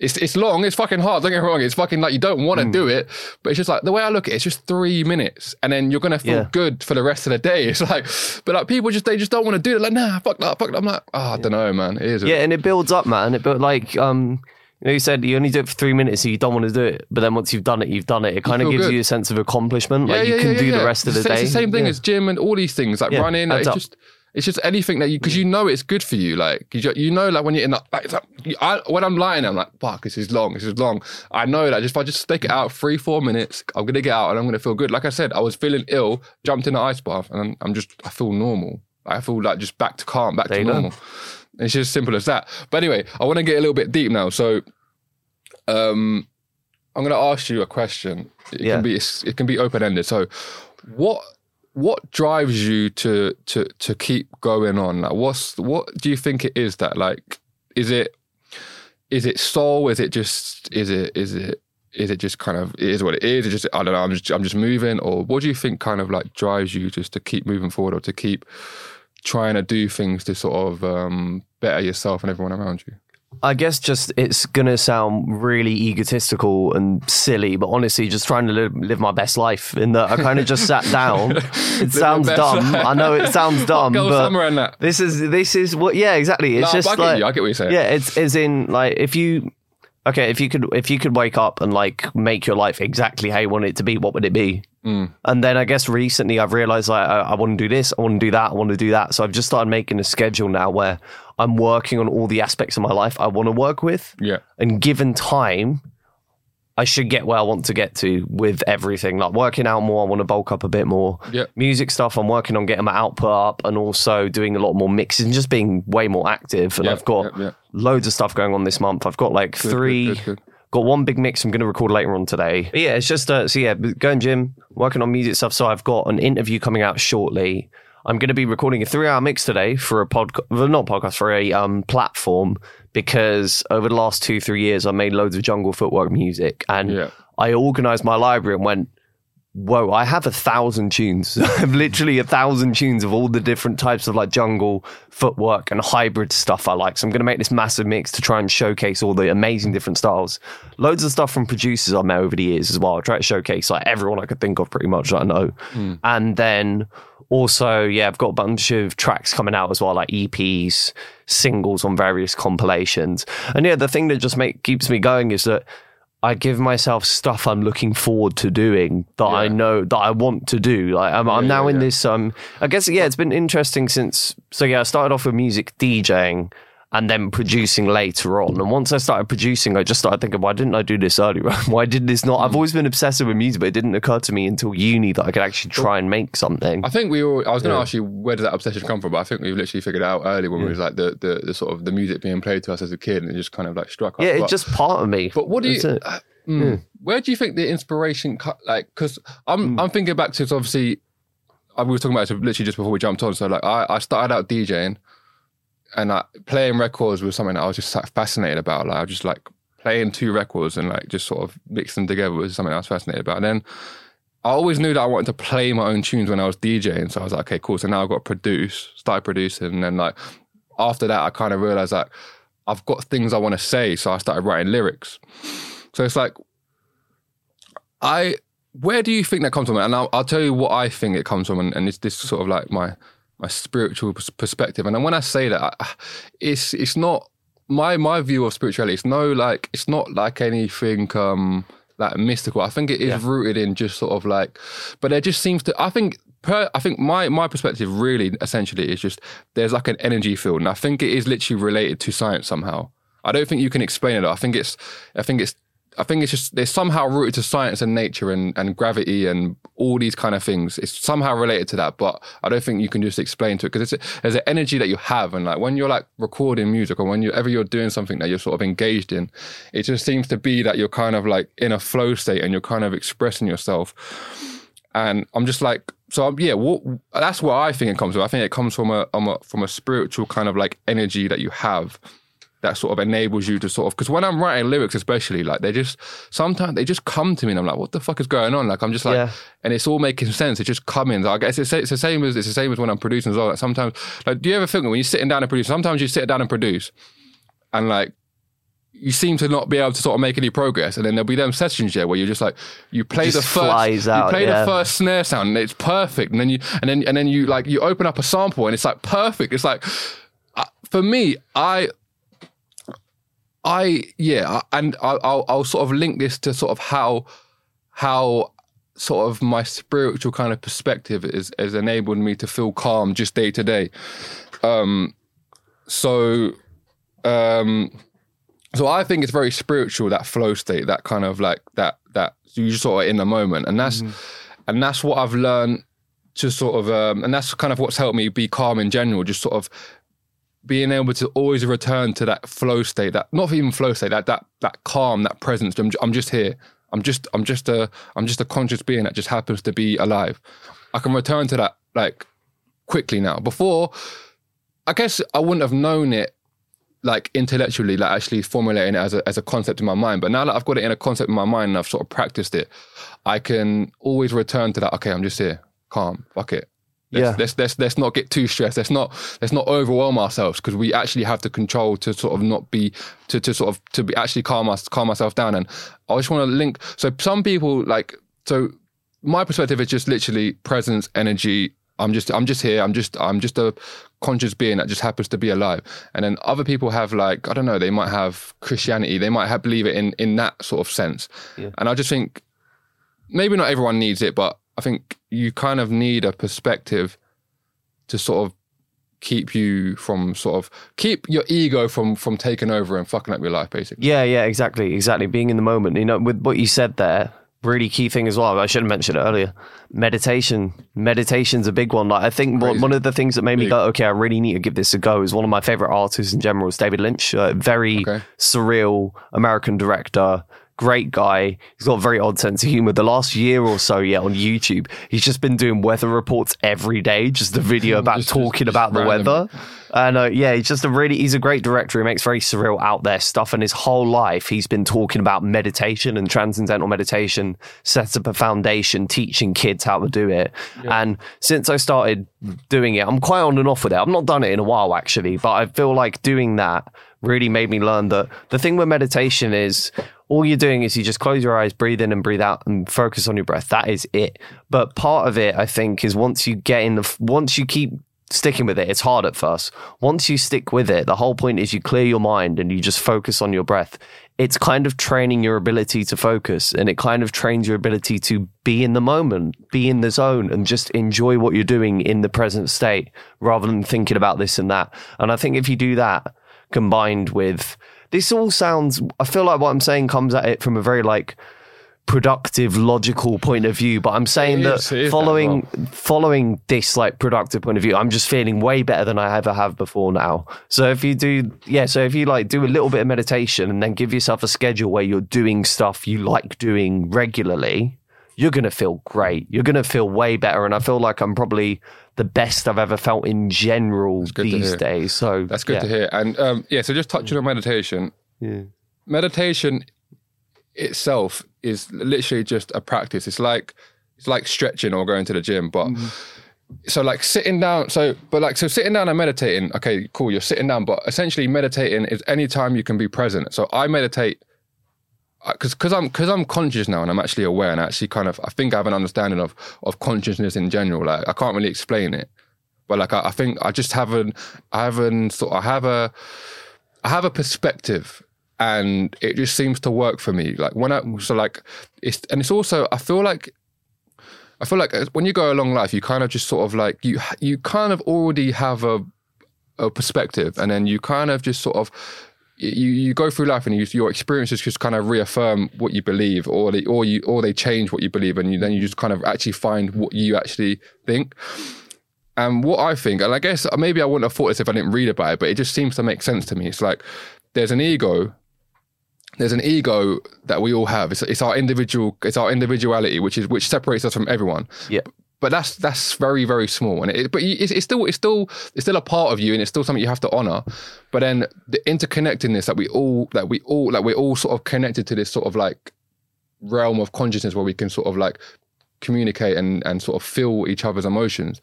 It's it's long. It's fucking hard. Don't get me wrong. It's fucking like you don't want to Hmm. do it, but it's just like the way I look at it. It's just three minutes, and then you're gonna feel Yeah. good for the rest of the day. It's like, but like people just they just don't want to do it. Like nah, fuck that, fuck that. I'm like, oh, I don't know, man. It is. Yeah, and it builds up, man. It built like um. You know, you said you only do it for three minutes, so you don't want to do it. But then once you've done it, you've done it. It kind of gives good. you a sense of accomplishment. Like you can do the rest of the It's day. It's the same thing Yeah. as gym and all these things like Yeah, running. Like, it's up. just it's just anything that you because you know it's good for you. Like you, you know, like when you're in that, like, I, when I'm lying, I'm like, fuck, this is long. This is long. I know that if I just stick it out three, four minutes, I'm gonna get out and I'm gonna feel good. Like I said, I was feeling ill, jumped in the ice bath, and I'm, I'm just I feel normal. I feel like just back to calm, back There to normal. It's just simple as that. But anyway, I want to get a little bit deep now. So, um, I'm to ask you a question. It Yeah. can be it can be open ended. So, what what drives you to to to keep going on? Like, what's what do you think it is that like is it is it soul? Is it just is it is it is it just kind of it is what it is? It just I don't know. I'm just I'm just moving, or what do you think kind of like drives you just to keep moving forward, or to keep trying to do things to sort of um, better yourself and everyone around you? I guess just it's gonna sound really egotistical and silly, but honestly, just trying to live, live my best life. In that I kind of just sat down. It sounds dumb. life. I know it sounds dumb, Go but somewhere in that. this is this is what. Yeah, exactly. It's just I like you. I get what you're saying. yeah, it's as in like if you okay, if you could if you could wake up and like make your life exactly how you want it to be, what would it be? Mm. And then I guess recently I've realized like I, I want to do this, I want to do that, I want to do that. So I've just started making a schedule now where I'm working on all the aspects of my life I want to work with, Yeah. and given time. I should get where I want to get to with everything. Like working out more, I want to bulk up a bit more. Yeah. Music stuff, I'm working on getting my output up and also doing a lot more mixes and just being way more active. And Yeah, I've got yeah, yeah. loads of stuff going on this month. I've got like three. good, good, good. Got one big mix I'm going to record later on today. But yeah, it's just uh, so yeah, going gym, working on music stuff. So I've got an interview coming out shortly. I'm going to be recording a three-hour mix today for a podcast, well, not podcast, for a um, platform because over the last two, three years, I made loads of jungle footwork music and Yeah. I organized my library and went, whoa, I have a thousand tunes. I have literally a thousand tunes of all the different types of like jungle, footwork, and hybrid stuff I like. So I'm going to make this massive mix to try and showcase all the amazing different styles. Loads of stuff from producers I met over the years as well. I try to showcase like everyone I could think of pretty much that I know. And then also, yeah, I've got a bunch of tracks coming out as well, like EPs, singles on various compilations. And yeah, the thing that just make keeps me going is that I give myself stuff I'm looking forward to doing that I know that I want to do. Like I'm, I'm now yeah, in yeah. this. Um, I guess yeah, it's been interesting since. So yeah, I started off with music DJing and then producing later on. And once I started producing, I just started thinking, why didn't I do this earlier? why did this not? Mm. I've always been obsessive with music, but it didn't occur to me until uni that I could actually try and make something. I think we all. I was going to ask you where did that obsession come from, but I think we've literally figured out early when we was like the, the the sort of the music being played to us as a kid, and it just kind of like struck us. yeah, it's But- just part of me. But what do That's you? it. uh, mm, Where do you think the inspiration? Like, because I'm I'm thinking back to obviously, I we were talking about it literally just before we jumped on. So like, I I started out DJing, and I, playing records was something that I was just like, fascinated about. Like, I was just like playing two records and like just sort of mix them together was something I was fascinated about. And then I always knew that I wanted to play my own tunes when I was DJing. So I was like, okay, cool. So now I've got to produce, start producing. And then like after that, I kind of realized that I've got things I want to say. So I started writing lyrics. So it's like, I, where do you think that comes from? And I'll, I'll tell you what I think it comes from. And, and it's this sort of like my, my spiritual perspective. And when I say that, it's, it's not my, my view of spirituality. It's no like, it's not like anything, um, like mystical. I think it is rooted in just sort of like, but there just seems to. I think per. I think my my perspective really essentially is just there's like an energy field, and I think it is literally related to science somehow. I don't think you can explain it. I think it's. I think it's. I think it's just they're somehow rooted to science and nature and, and gravity and all these kind of things. It's somehow related to that, but I don't think you can just explain to it because there's an energy that you have, and like when you're like recording music or whenever you're doing something that you're sort of engaged in, it just seems to be that you're kind of like in a flow state and you're kind of expressing yourself. And I'm just like, so I'm, yeah, what, that's what I think it comes from. I think it comes from a, from a from a spiritual kind of like energy that you have that sort of enables you to sort of because when I'm writing lyrics, especially like they just sometimes they just come to me and I'm like, what the fuck is going on? Like I'm just like, Yeah. and it's all making sense. It's just coming. I guess it's, it's the same as it's the same as when I'm producing as well. Like sometimes, like, do you ever think when you're sitting down and produce? Sometimes you sit down and produce, and like you seem to not be able to sort of make any progress. And then there'll be them sessions yeah where you're just like you play the first out, you play yeah. the first snare sound and it's perfect, and then you and then and then you like you open up a sample and it's like perfect. It's like uh, for me, I. I yeah, and I'll, I'll I'll sort of link this to sort of how how sort of my spiritual kind of perspective is has enabled me to feel calm just day to day. Um, so um, so I think it's very spiritual that flow state, that kind of like that that you just sort of in the moment, and that's and that's what I've learned to sort of um, and that's kind of what's helped me be calm in general, just sort of being able to always return to that flow state, that not even flow state, that that that calm, that presence. I'm, I'm just here. I'm just I'm just a I'm just a conscious being that just happens to be alive. I can return to that like quickly now. Before, I guess I wouldn't have known it like intellectually, like actually formulating it as a as a concept in my mind. But now that I've got it in a concept in my mind and I've sort of practiced it, I can always return to that. Okay, I'm just here, calm. Fuck it. Let's, Yeah. let's let's let's not get too stressed. Let's not let's not overwhelm ourselves because we actually have the control to sort of not be to to sort of to be actually calm us calm myself down. And I just want to link. So some people like so my perspective is just literally presence, energy. I'm just I'm just here. I'm just I'm just a conscious being that just happens to be alive. And then other people have like I don't know. They might have Christianity. They might have believe it in in that sort of sense. And I just think maybe not everyone needs it, but I think you kind of need a perspective to sort of keep you from sort of keep your ego from from taking over and fucking up your life, basically. Yeah, yeah, exactly, exactly. Being in the moment, you know, with what you said there, really key thing as well. I should have mentioned it earlier. Meditation, meditation's a big one. Like I think one, Crazy. one of the things that made me go, okay, I really need to give this a go. Is one of my favorite artists in general is David Lynch. Uh, very Okay. surreal American director, great guy. He's got a very odd sense of humor. The last year or so, yeah, on YouTube, he's just been doing weather reports every day, just a video about Just- talking just about the random. weather. And uh, yeah, he's just a really, he's a great director. He makes very surreal, out there stuff. And his whole life, he's been talking about meditation and transcendental meditation, sets up a foundation, teaching kids how to do it. And since I started doing it, I'm quite on and off with it. I've not done it in a while, actually, but I feel like doing that really made me learn that the thing with meditation is all you're doing is you just close your eyes, breathe in and breathe out, and focus on your breath. That is it. But part of it, I think, is once you get in the, once you keep sticking with it, it's hard at first. Once you stick with it, the whole point is you clear your mind and you just focus on your breath. It's kind of training your ability to focus and it kind of trains your ability to be in the moment, be in the zone and just enjoy what you're doing in the present state rather than thinking about this and that. And I think if you do that combined with this all sounds I feel like what I'm saying comes at it from a very like productive logical point of view but i'm saying It that is- is that following following this like productive point of view i'm just feeling way better than i ever have before now. So if you do yeah so if you like do a little bit of meditation and then give yourself a schedule where you're doing stuff you like doing regularly you're going to feel great. You're going to feel way better and i feel like i'm probably the best i've ever felt in general these days so That's good yeah. to hear. And um, yeah, so just touching on meditation. Yeah. Meditation itself is literally just a practice. It's like it's like stretching or going to the gym, but so like sitting down. So but like so sitting down and meditating. Okay, cool. You're sitting down, but essentially meditating is any time you can be present. So I meditate because because I'm because I'm conscious now and I'm actually aware and actually kind of I think I have an understanding of of consciousness in general. Like I can't really explain it, but like I, I think I just haven't I haven't sort I have a I have a perspective and it just seems to work for me. Like when I so like it's and it's also I feel like I feel like uh, when you go along life, you kind of just sort of like you you kind of already have a a perspective, and then you kind of just sort of you you go through life and you, your experiences just kind of reaffirm what you believe, or they or you or they change what you believe, and you, then you just kind of actually find what you actually think. And what I think, and I guess maybe I wouldn't have thought this if I didn't read about it, but it just seems to make sense to me. It's like there's an ego there's an ego that we all have. It's, it's our individual, it's our individuality, which is which separates us from everyone. Yeah. But that's that's very very small, and it, but it's, it's still it's still it's still a part of you, and it's still something you have to honor. But then the interconnectedness that we all that we all like we're all sort of connected to this sort of like realm of consciousness where we can sort of like communicate and and sort of feel each other's emotions.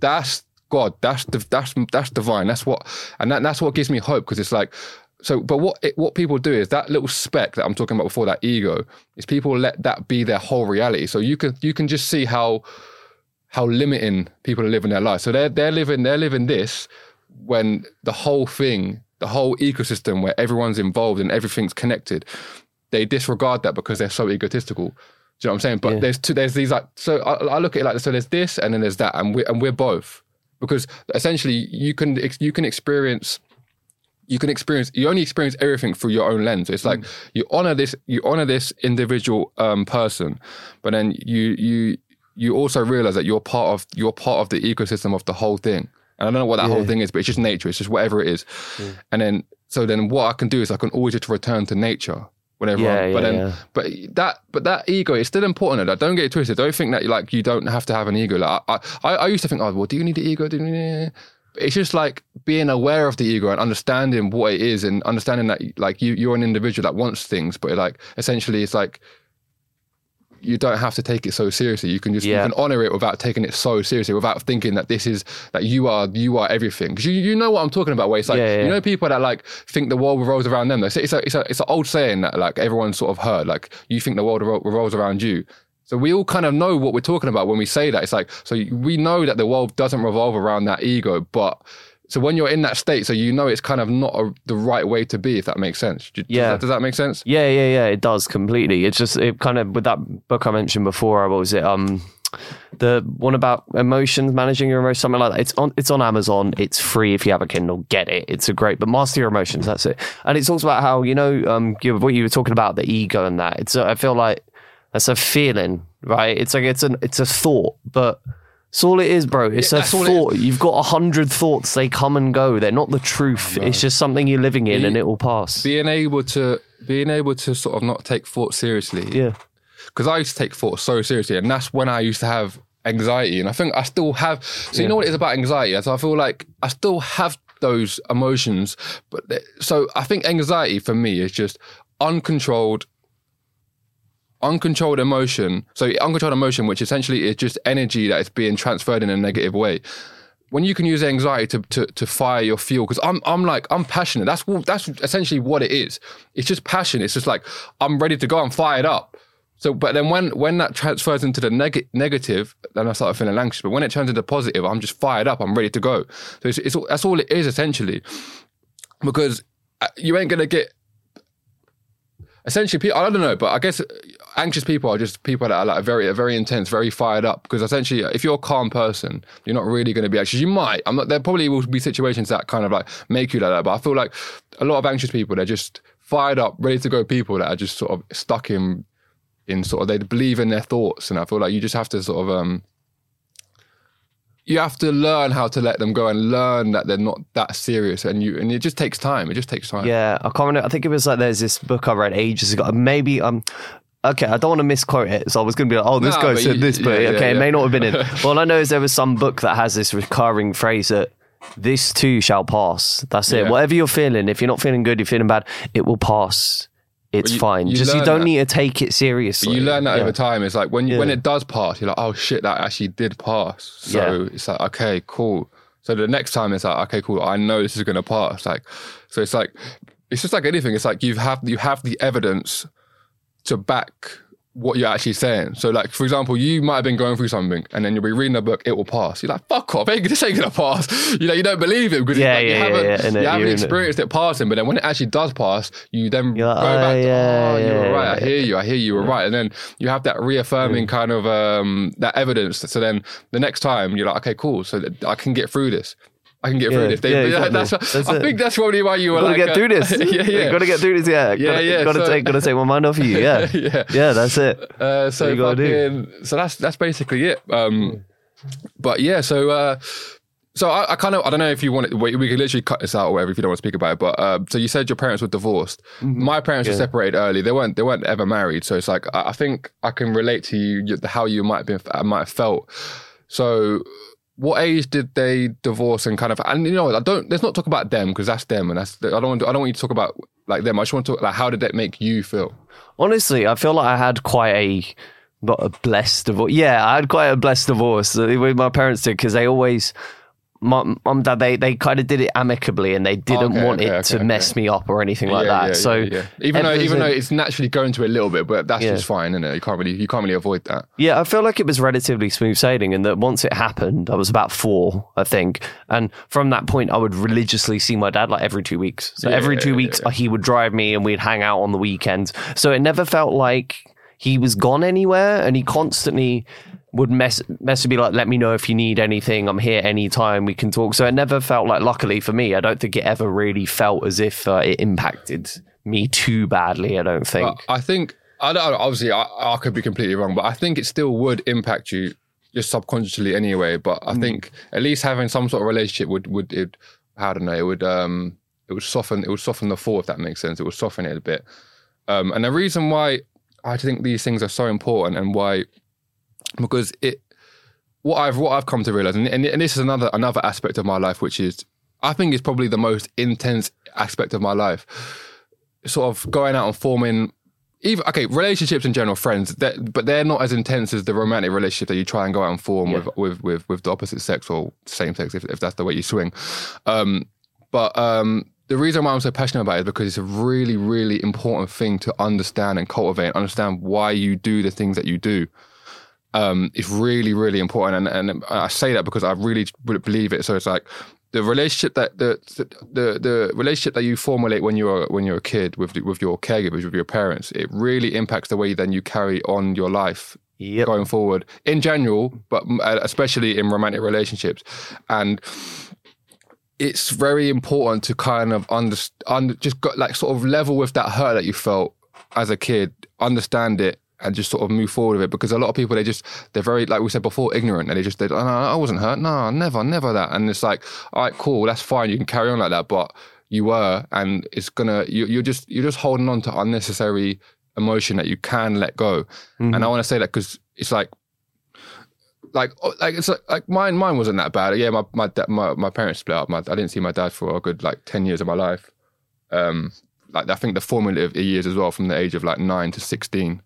That's God. That's that's that's divine. That's what and that, that's what gives me hope because it's like so. But what it, what people do is that little speck that I'm talking about before that ego is people let that be their whole reality. So you can you can just see how how limiting people are living their life. So they're they're living they're living this when the whole thing, the whole ecosystem where everyone's involved and everything's connected, they disregard that because they're so egotistical. Do you know what I'm saying? But Yeah. there's two, there's these like so I, I look at it like so there's this and then there's that and we and we're both because essentially you can you can experience you can experience you only experience everything through your own lens it's like you honor this you honor this individual um person but then you you you also realize that you're part of you're part of the ecosystem of the whole thing. And i don't know what that whole thing is but it's just nature. It's just whatever it is. And then so then what i can do is i can always just return to nature whenever Yeah, I'm, but yeah, then yeah. but that but that ego is still important like, don't get it twisted. Don't think that like you don't have to have an ego. Like i i, I used to think oh well do you need the ego? Do you need it's just like being aware of the ego and understanding what it is and understanding that like you you're an individual that wants things but like essentially it's like you don't have to take it so seriously you can just Yeah. you can honor it without taking it so seriously without thinking that this is that you are you are everything because you, you know what i'm talking about where it's like Yeah, yeah. you know people that like think the world revolves around them it's, it's a it's a it's an old saying that like everyone's sort of heard like you think the world revolves around you so we all kind of know what we're talking about when we say that. It's like so we know that the world doesn't revolve around that ego, but so when you're in that state, so you know it's kind of not a, the right way to be, if that makes sense. Does Yeah. that, does that make sense? Yeah, yeah, yeah. It does completely. It's just it kind of with that book I mentioned before. What was it? Um, the one about emotions, managing your emotions, something like that. It's on. It's on Amazon. It's free if you have a Kindle. Get it. It's a great. But master your emotions. That's it. And it talks about how you know um you, what you were talking about the ego and that. It's. A, I feel like that's a feeling, right? It's like it's an it's a thought, but. It's all it is, bro. It's Yeah, a all it thought. You've got a hundred thoughts. They come and go. They're not the truth. It's just something you're living in, Be- and it will pass. Being able to being able to sort of not take thought seriously. Yeah. Because I used to take thought so seriously, and that's when I used to have anxiety, and I think I still have. So you know what it is about anxiety? So I feel like I still have those emotions, but so I think anxiety for me is just uncontrolled uncontrolled emotion. So uncontrolled emotion, which essentially is just energy that is being transferred in a negative way. When you can use anxiety to, to, to fire your fuel, because I'm I'm like I'm passionate. That's that's essentially what it is. It's just passion. It's just like I'm ready to go. I'm fired up. So, but then when when that transfers into the neg- negative, then I start feeling anxious. But when it turns into positive, I'm just fired up. I'm ready to go. So it's, it's that's all it is essentially, because uh, you ain't gonna get essentially people, I don't know, but I guess anxious people are just people that are like very, very intense, very fired up. Because essentially, if you're a calm person, you're not really going to be anxious. You might. I'm not. There probably will be situations that kind of like make you like that. But I feel like a lot of anxious people, they're just fired up, ready to go. People that are just sort of stuck in, in sort of they believe in their thoughts, and I feel like you just have to sort of um. You have to learn how to let them go and learn that they're not that serious, and you and it just takes time. It just takes time. Yeah, I can't remember. I think it was like there's this book I read ages ago. Maybe um. Okay, I don't want to misquote it, so I was going to be like, "Oh, this No, guy said you- this," but yeah, okay, yeah, it may yeah. not have been it. All I know is there was some book that has this recurring phrase that "this too shall pass." That's it. Whatever you're feeling, if you're not feeling good, you're feeling bad, it will pass. It's you- fine. you Just you don't that. need to take it seriously. But you learn that over time. It's like when you, when it does pass, you're like, oh shit, that actually did pass. So it's like, okay, cool. So the next time it's like, okay, cool. I know this is gonna pass. Like, so it's like, it's just like anything. It's like you have you have the evidence to back what you're actually saying. So like, for example, you might have been going through something and then you'll be reading a book, it will pass. You're like, fuck off, ain't, this ain't gonna pass. You know, you don't believe it because Yeah, like, yeah, you haven't, yeah, innit, you haven't in it. experienced it passing. But then when it actually does pass, you then You're go like, back oh, to, yeah, oh, you were yeah, right, I yeah. hear you, I hear you were right. And then you have that reaffirming kind of um, that evidence. So then the next time you're like, okay, cool. So I can get through this. I can get Yeah, through this. They, yeah, exactly. that's, That's I it. think that's probably why you were Gotta like, get uh, through this. yeah, yeah. Gotta get through this. Yeah, Yeah, gotta, yeah, Gotta so- take, gotta take my mind off of you. Yeah, yeah. yeah, that's it. Uh, so you gotta do. so that's that's basically it. Um, but yeah, so uh, so I, I kind of I don't know if you want it. We, we could literally cut this out or whatever if you don't want to speak about it. But uh, so you said your parents were divorced. My parents were Mm-hmm. Separated early. They weren't they weren't ever married. So it's like I, I think I can relate to you you- how you might have been I might have felt. So. What age did they divorce and kind of and you know I don't let's not talk about them because that's them and that's I don't want to, I don't want you to talk about like them I just want to talk like how did that make you feel Honestly, I feel like I had quite a not a blessed divorce. Yeah, I had quite a blessed divorce uh, with my parents did because they always. Mum, and dad, they, they kind of did it amicably, and they didn't Okay, want okay, it okay, to mess me up or anything like that. so even though even though it's naturally going to a little bit, but that's Yeah. just fine, isn't it? You can't really you can't really avoid that. Yeah, I feel like it was relatively smooth sailing, and that once it happened, I was about four, I think, and from that point, I would religiously see my dad like every two weeks. So Yeah, every two yeah, weeks, he would drive me, and we'd hang out on the weekends. So it never felt like he was gone anywhere, and he constantly would mess mess with me like, "Let me know if you need anything. I'm here anytime. We can talk." So it never felt like, luckily for me, I don't think it ever really felt as if uh, it impacted me too badly. I don't think. But I think I don't obviously I, I could be completely wrong, but I think it still would impact you just subconsciously anyway. But I think at least having some sort of relationship would would it I don't know it would um it would soften it would soften the fall if that makes sense. It would soften it a bit. Um, and the reason why I think these things are so important and why because it what I've what I've come to realize and, and, and this is another another aspect of my life which is I think is probably the most intense aspect of my life sort of going out and forming even okay relationships in general friends that but they're not as intense as the romantic relationship that you try and go out and form Yeah. with, with with with the opposite sex or same sex if, if that's the way you swing um but um the reason why I'm so passionate about it is because it's a really, really important thing to understand and cultivate and understand why you do the things that you do. Um, it's really, really important. And, and I say that because I really believe it. So it's like the relationship that the the the relationship that you formulate when you're when you're a kid with with your caregivers, with your parents, it really impacts the way then you carry on your life Yep. going forward in general, but uh, especially in romantic relationships. And it's very important to kind of understand, just got like sort of level with that hurt that you felt as a kid, understand it. And just sort of move forward with it because a lot of people they just they're very like we said before ignorant and they just they oh, no, I wasn't hurt no never never that and it's like all right cool that's fine you can carry on like that but you were, and it's gonna you, you're just you're just holding on to unnecessary emotion that you can let go. Mm-hmm. And I want to say that because it's like. Like, oh, like it's like, like mine. Mine wasn't that bad. Yeah, my my my, my parents split up. My, I didn't see my dad for a good like ten years of my life. Um, like I think the formative years as well, from the age of like nine to sixteen.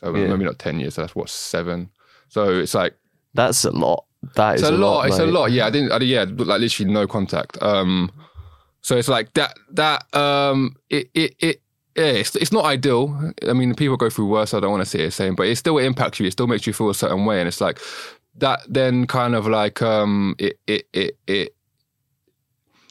So Yeah. maybe not ten years. So that's what seven. So it's like That's a lot. That is it's a, lot. It's a lot. Yeah, I didn't. I, yeah, like literally no contact. Um, so it's like that. That um, it it it. Yeah, it's, it's not ideal. I mean, people go through worse. I don't want to say it same, but it still impacts you. It still makes you feel a certain way, and it's like that. Then kind of like um, it it it it.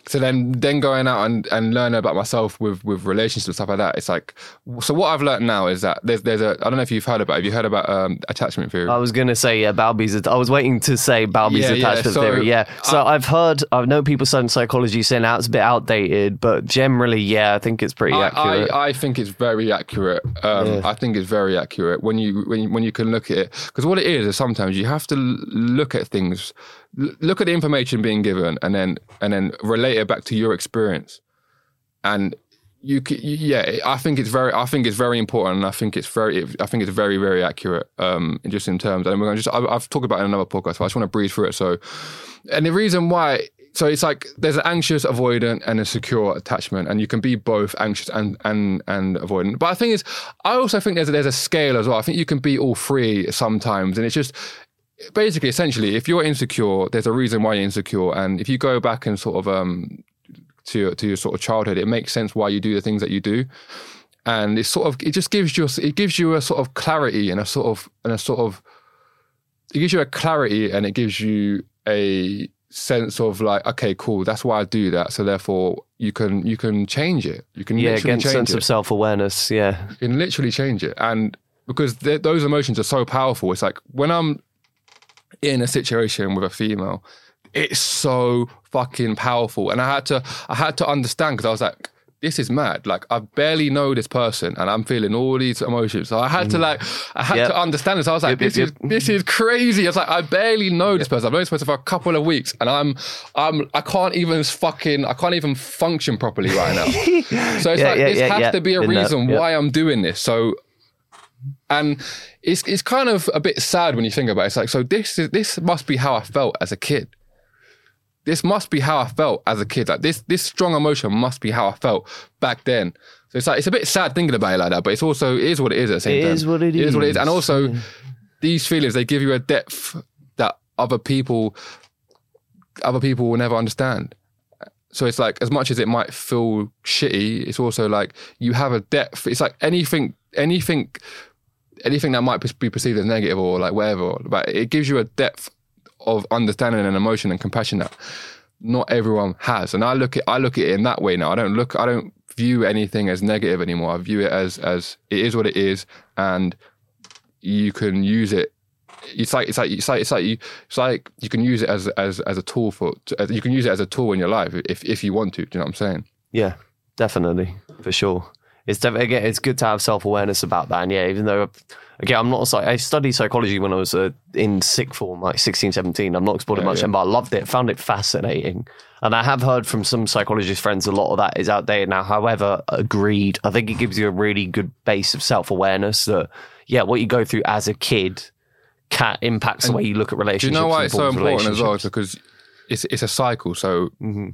So then, then going out and, and learning about myself with with relationships and stuff like that. It's like so. What I've learned now is that there's there's a I don't know if you've heard about. Have you heard about um, attachment theory? I was gonna say yeah, Bowlby's. I was waiting to say Bowlby's Yeah, yeah, attachment so, theory. Yeah, so I've heard, I know people studying psychology saying that it's a bit outdated, but generally, yeah, I think it's pretty I, accurate. I, I think it's very accurate. Um, Yeah. I think it's very accurate when you when you, when you can look at it because what it is is sometimes you have to look at things, look at the information being given, and then and then relate it back to your experience, and you, yeah, I think it's very I think it's very important, and I think it's very I think it's very very accurate. Um, just in terms, and we're to just I, I've talked about it in another podcast, so I just want to breeze through it. So, and the reason why so it's like there's an anxious avoidant and a secure attachment and you can be both anxious and and and avoidant but i think is i also think there's a, there's a scale as well i think you can be all three sometimes and it's just basically essentially if you're insecure there's a reason why you're insecure. And if you go back and sort of um to your, to your sort of childhood it makes sense why you do the things that you do. And it sort of it just gives you a, it gives you a sort of clarity and a sort of and a sort of it gives you a clarity and it gives you a sense of like okay cool that's why i do that. So therefore you can you can change it. You can yeah, change sense it of self awareness. Yeah, you can literally change it. And because th- those emotions are so powerful it's like when i'm in a situation with a female it's so fucking powerful. And i had to i had to understand because i was like this is mad. Like i barely know this person and i'm feeling all these emotions. So i had to like i had Mm. Yep. to understand this. I was like Yep, yep, this is this is crazy. I was like i barely know this person. I've known this person for a couple of weeks and i'm i'm i can't even fucking i can't even function properly right now. So it's Yeah, like yeah, this yeah, has to be a reason why i'm doing this. So and it's it's kind of a bit sad when you think about it. It's like so this is this must be how I felt as a kid. This must be how I felt as a kid. Like this this strong emotion must be how I felt back then. So it's like it's a bit sad thinking about it like that, but it's also it is what it is at the same It time. is what it It is what it is, is. and also these feelings they give you a depth that other people other people will never understand. So it's like as much as it might feel shitty, it's also like you have a depth. It's like anything, anything, anything that might be perceived as negative or like whatever, but it gives you a depth of understanding and emotion and compassion that not everyone has. And I look at I look at it in that way now. I don't look I don't view anything as negative anymore. I view it as as it is what it is, and you can use it. It's like it's like it's like it's like you it's like you can use it as as as a tool for you can use it as a tool in your life if if you want to. Do you know what I'm saying? yeah, definitely for sure. It's def- again, it's good to have self awareness about that. And yeah, even though again, I'm not psych- I studied psychology when I was uh, in sixth form, like 16, 17. I'm not explored Yeah, much, yeah. but I loved it. Found it fascinating. And I have heard from some psychologist friends a lot of that is outdated now. However, agreed. I think it gives you a really good base of self awareness that yeah, what you go through as a kid can impacts the way you look at relationships. Do you know why it's so important as well? It's because it's it's a cycle. So Mhm.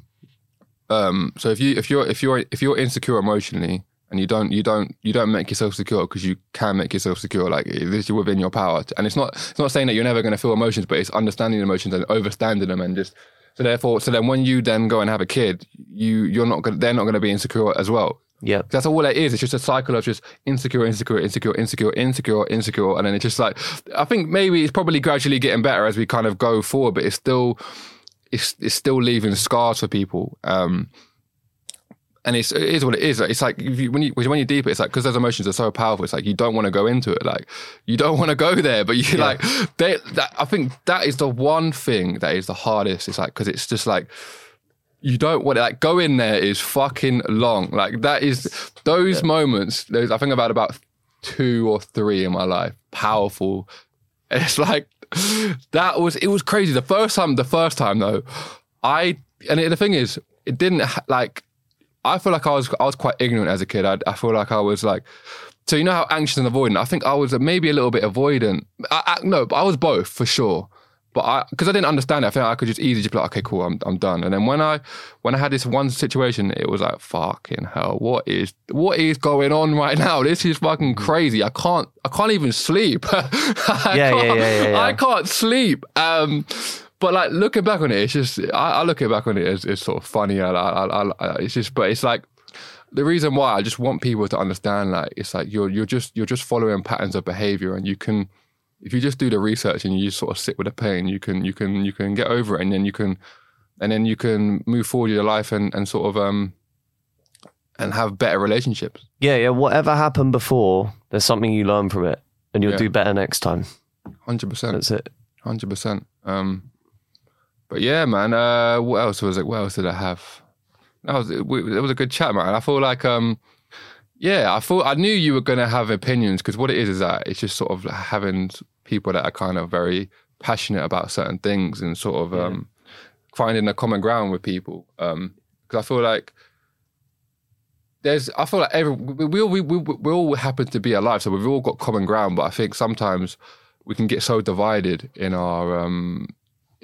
um so if you if you're if you're if you're insecure emotionally and you don't you don't you don't make yourself secure because you can make yourself secure like this is within your power and it's not it's not saying that you're never going to feel emotions but it's understanding emotions and overstanding them and just so therefore so then when you then go and have a kid you you're not going they're not going to be insecure as well Yeah. that's all it is. It's just a cycle of just insecure, insecure, insecure, insecure, insecure, insecure, and then it's just like I think maybe it's probably gradually getting better as we kind of go forward, but it's still it's it's still leaving scars for people. Um, and it's it is what it is. Like, It's like if you, when you when you're deeper, it's like because those emotions are so powerful. It's like you don't want to go into it. Like you don't want to go there, but you like they. That, I think that is the one thing that is the hardest. It's like because it's just like you don't want like go in there is fucking long. Like that is those moments. Those I think about about two or three in my life. Powerful. It's like that was it was crazy. The first time, the first time though, I and it, the thing is, it didn't like I feel like I was I was quite ignorant as a kid. I, I feel like I was like. So you know how anxious and avoidant. I think I was maybe a little bit avoidant. I, I, no, but I was both for sure. But I, because I didn't understand it, I think I could just easily just be like, okay, cool, I'm, I'm done. And then when I, when I had this one situation, it was like, fucking hell, what is, what is going on right now? This is fucking crazy. I can't, I can't even sleep. I Yeah, yeah, yeah, yeah, yeah. I can't sleep. Um, but like looking back on it, it's just, I, I look back on it as, it's sort of funny. I, I, I, I, it's just, but it's like, the reason why I just want people to understand, like, it's like you're, you're just, you're just following patterns of behavior and you can, if you just do the research and you just sort of sit with the pain, you can you can you can get over it, and then you can and then you can move forward in your life and and sort of um and have better relationships. Yeah, yeah. Whatever happened before, there's something you learn from it, and you'll Yeah. do better next time. Hundred percent, That's it. hundred percent. Um, but yeah, man. Uh, what else was it? What else did I have? That was it. It was a good chat, man. I feel like um. Yeah, I thought I knew you were gonna have opinions because what it is is that it's just sort of having people that are kind of very passionate about certain things and sort of um, finding a common ground with people. Because I feel like there's, I feel like every we, we all we, we, we all happen to be alive, so we've all got common ground. But I think sometimes we can get so divided in our um,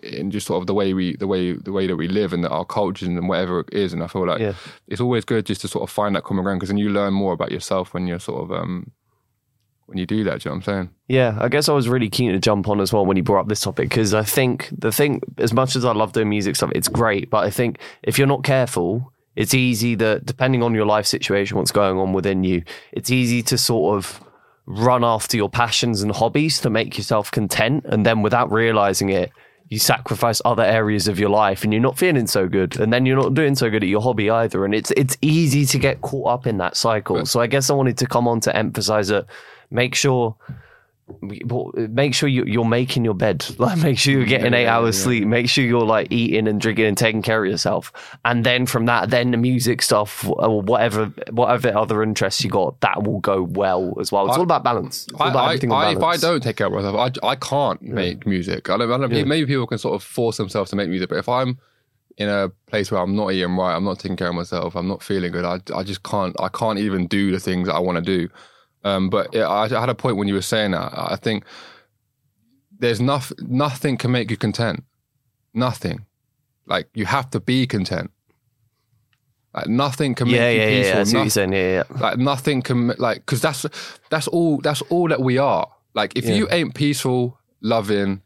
in just sort of the way we the way the way that we live and our cultures and whatever it is. And I feel like Yeah. it's always good just to sort of find that common ground because then you learn more about yourself when you're sort of um, when you do that. Do you know what I'm saying? Yeah, I guess I was really keen to jump on as well when you brought up this topic because I think the thing, as much as I love doing music stuff, it's great. But I think if you're not careful, it's easy that depending on your life situation, what's going on within you, it's easy to sort of run after your passions and hobbies to make yourself content. And then without realizing it, you sacrifice other areas of your life and you're not feeling so good. And then you're not doing so good at your hobby either. And it's it's easy to get caught up in that cycle. So I guess I wanted to come on to emphasize that make sure make sure you, you're making your bed. Like, make sure you're getting eight yeah, hours yeah. sleep. Make sure you're like eating and drinking and taking care of yourself. And then from that, then the music stuff or uh, whatever, whatever other interests you got, that will go well as well. It's I- all about balance. All I, about I, I, if I don't take care of myself, I, I can't make music. I don't, I don't Maybe people can sort of force themselves to make music, but if I'm in a place where I'm not eating right, I'm not taking care of myself, I'm not feeling good, I, I just can't. I can't even do the things that I want to do. Um, but yeah, I, I had a point when you were saying that. I think there's nothing. Nothing can make you content. Nothing. Like you have to be content. Like nothing can make yeah, you yeah, yeah, peaceful. yeah. What Nothing- you're saying. Yeah, yeah. like nothing can like because that's that's all that's all that we are like if Yeah. you ain't peaceful loving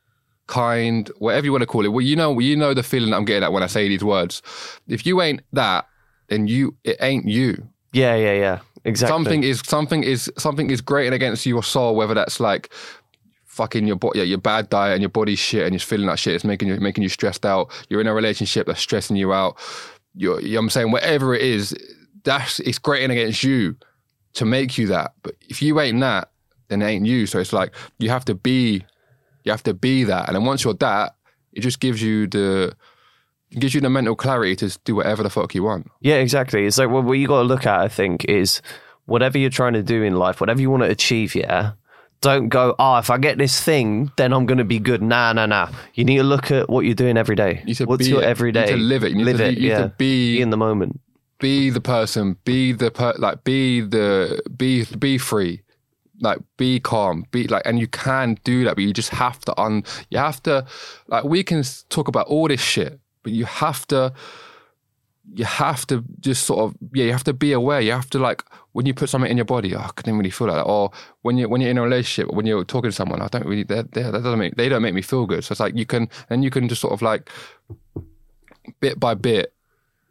kind whatever you want to call it well you know you know the feeling that i'm getting at when i say these words if you ain't that then you it ain't you Yeah, yeah, yeah. Exactly. something is something is something is grating against your soul whether that's like fucking your body, yeah, your bad diet and your body's shit and you're feeling that shit. It's making you making you stressed out. You're in a relationship that's stressing you out. You're, you know what I'm saying whatever it is, that's it's grating against you to make you that. But if you ain't that, then it ain't you. So it's like you have to be, you have to be that. And then once you're that, it just gives you the it gives you the mental clarity to do whatever the fuck you want. Yeah, exactly. It's like well, what you got to look at, I think, is whatever you're trying to do in life, whatever you want to achieve. Yeah, don't go. Oh, if I get this thing, then I'm going to be good. Nah, nah, nah. You need to look at what you're doing every day. to What's be your it. You everyday? need to live it. You need live to- it. you need yeah. to be- in the moment. be the person, be the per, like be the be be free, like be calm, be like, and you can do that, but you just have to un, you have to, like we can talk about all this shit, but you have to, you have to just sort of yeah, you have to be aware. You have to like when you put something in your body, oh, I couldn't really feel like that, or when you when you're in a relationship, when you're talking to someone, I don't really that that doesn't make they don't make me feel good. So it's like you can and you can just sort of like bit by bit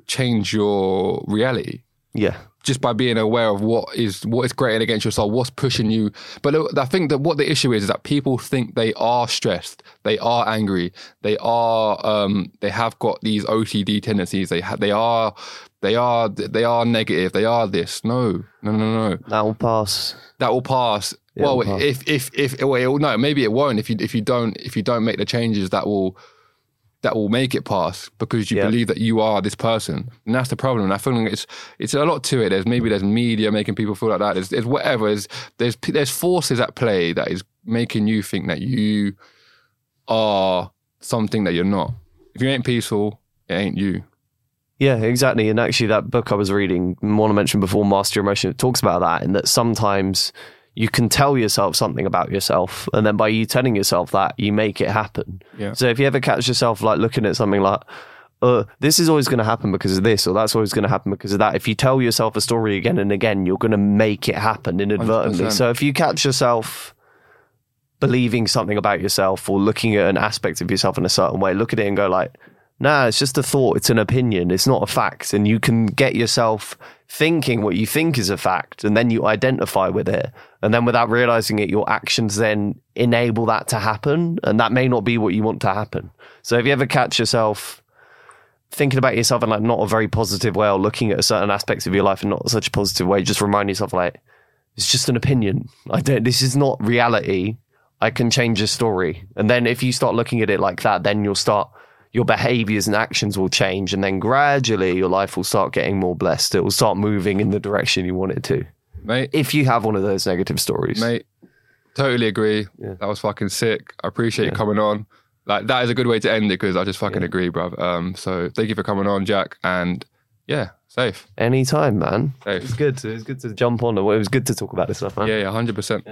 change your reality Yeah. Just by being aware of what is what is grating against your soul, what's pushing you. But I think that what the issue is is that people think they are stressed, they are angry, they are um, they have got these OCD tendencies. They ha- they are they are they are negative. They are this. No, no, no, no. That will pass. That will pass. Yeah, well, it'll pass. if if if well, it will, no, maybe it won't. If you if you don't if you don't make the changes that will that will make it pass because you Yeah. believe that you are this person, and that's the problem. And I feel like it's it's a lot to it. There's maybe there's media making people feel like that. There's, there's whatever. There's there's there's forces at play that is making you think that you are something that you're not. If you ain't peaceful, it ain't you. Yeah, exactly. And actually, that book I was reading, one I mentioned before, Master Your Emotion, it talks about that, and that sometimes you can tell yourself something about yourself, and then by you telling yourself that, you make it happen. Yeah. So if you ever catch yourself like looking at something like, uh, this is always going to happen because of this, or that's always going to happen because of that. If you tell yourself a story again and again, you're going to make it happen inadvertently. 100%. So if you catch yourself believing something about yourself or looking at an aspect of yourself in a certain way, look at it and go like, nah, it's just a thought, it's an opinion, it's not a fact. And you can get yourself thinking what you think is a fact and then you identify with it. And then without realizing it, your actions then enable that to happen. And that may not be what you want to happen. So if you ever catch yourself thinking about yourself in like not a very positive way or looking at certain aspects of your life in not such a positive way, just remind yourself like, it's just an opinion. I don't, this is not reality. I can change the story. And then if you start looking at it like that, then you'll start, your behaviors and actions will change. And then gradually your life will start getting more blessed. It will start moving in the direction you want it to. Mate, If you have one of those negative stories. mate, totally agree. Yeah. That was fucking sick. I appreciate you coming on. Like that is a good way to end it because I just fucking agree, bruv. Um, so thank you for coming on, Jack. And yeah, safe. Anytime, man. Safe. It's good. To, it's good to jump on. It was good to talk about this stuff, man. Yeah, yeah, hundred percent.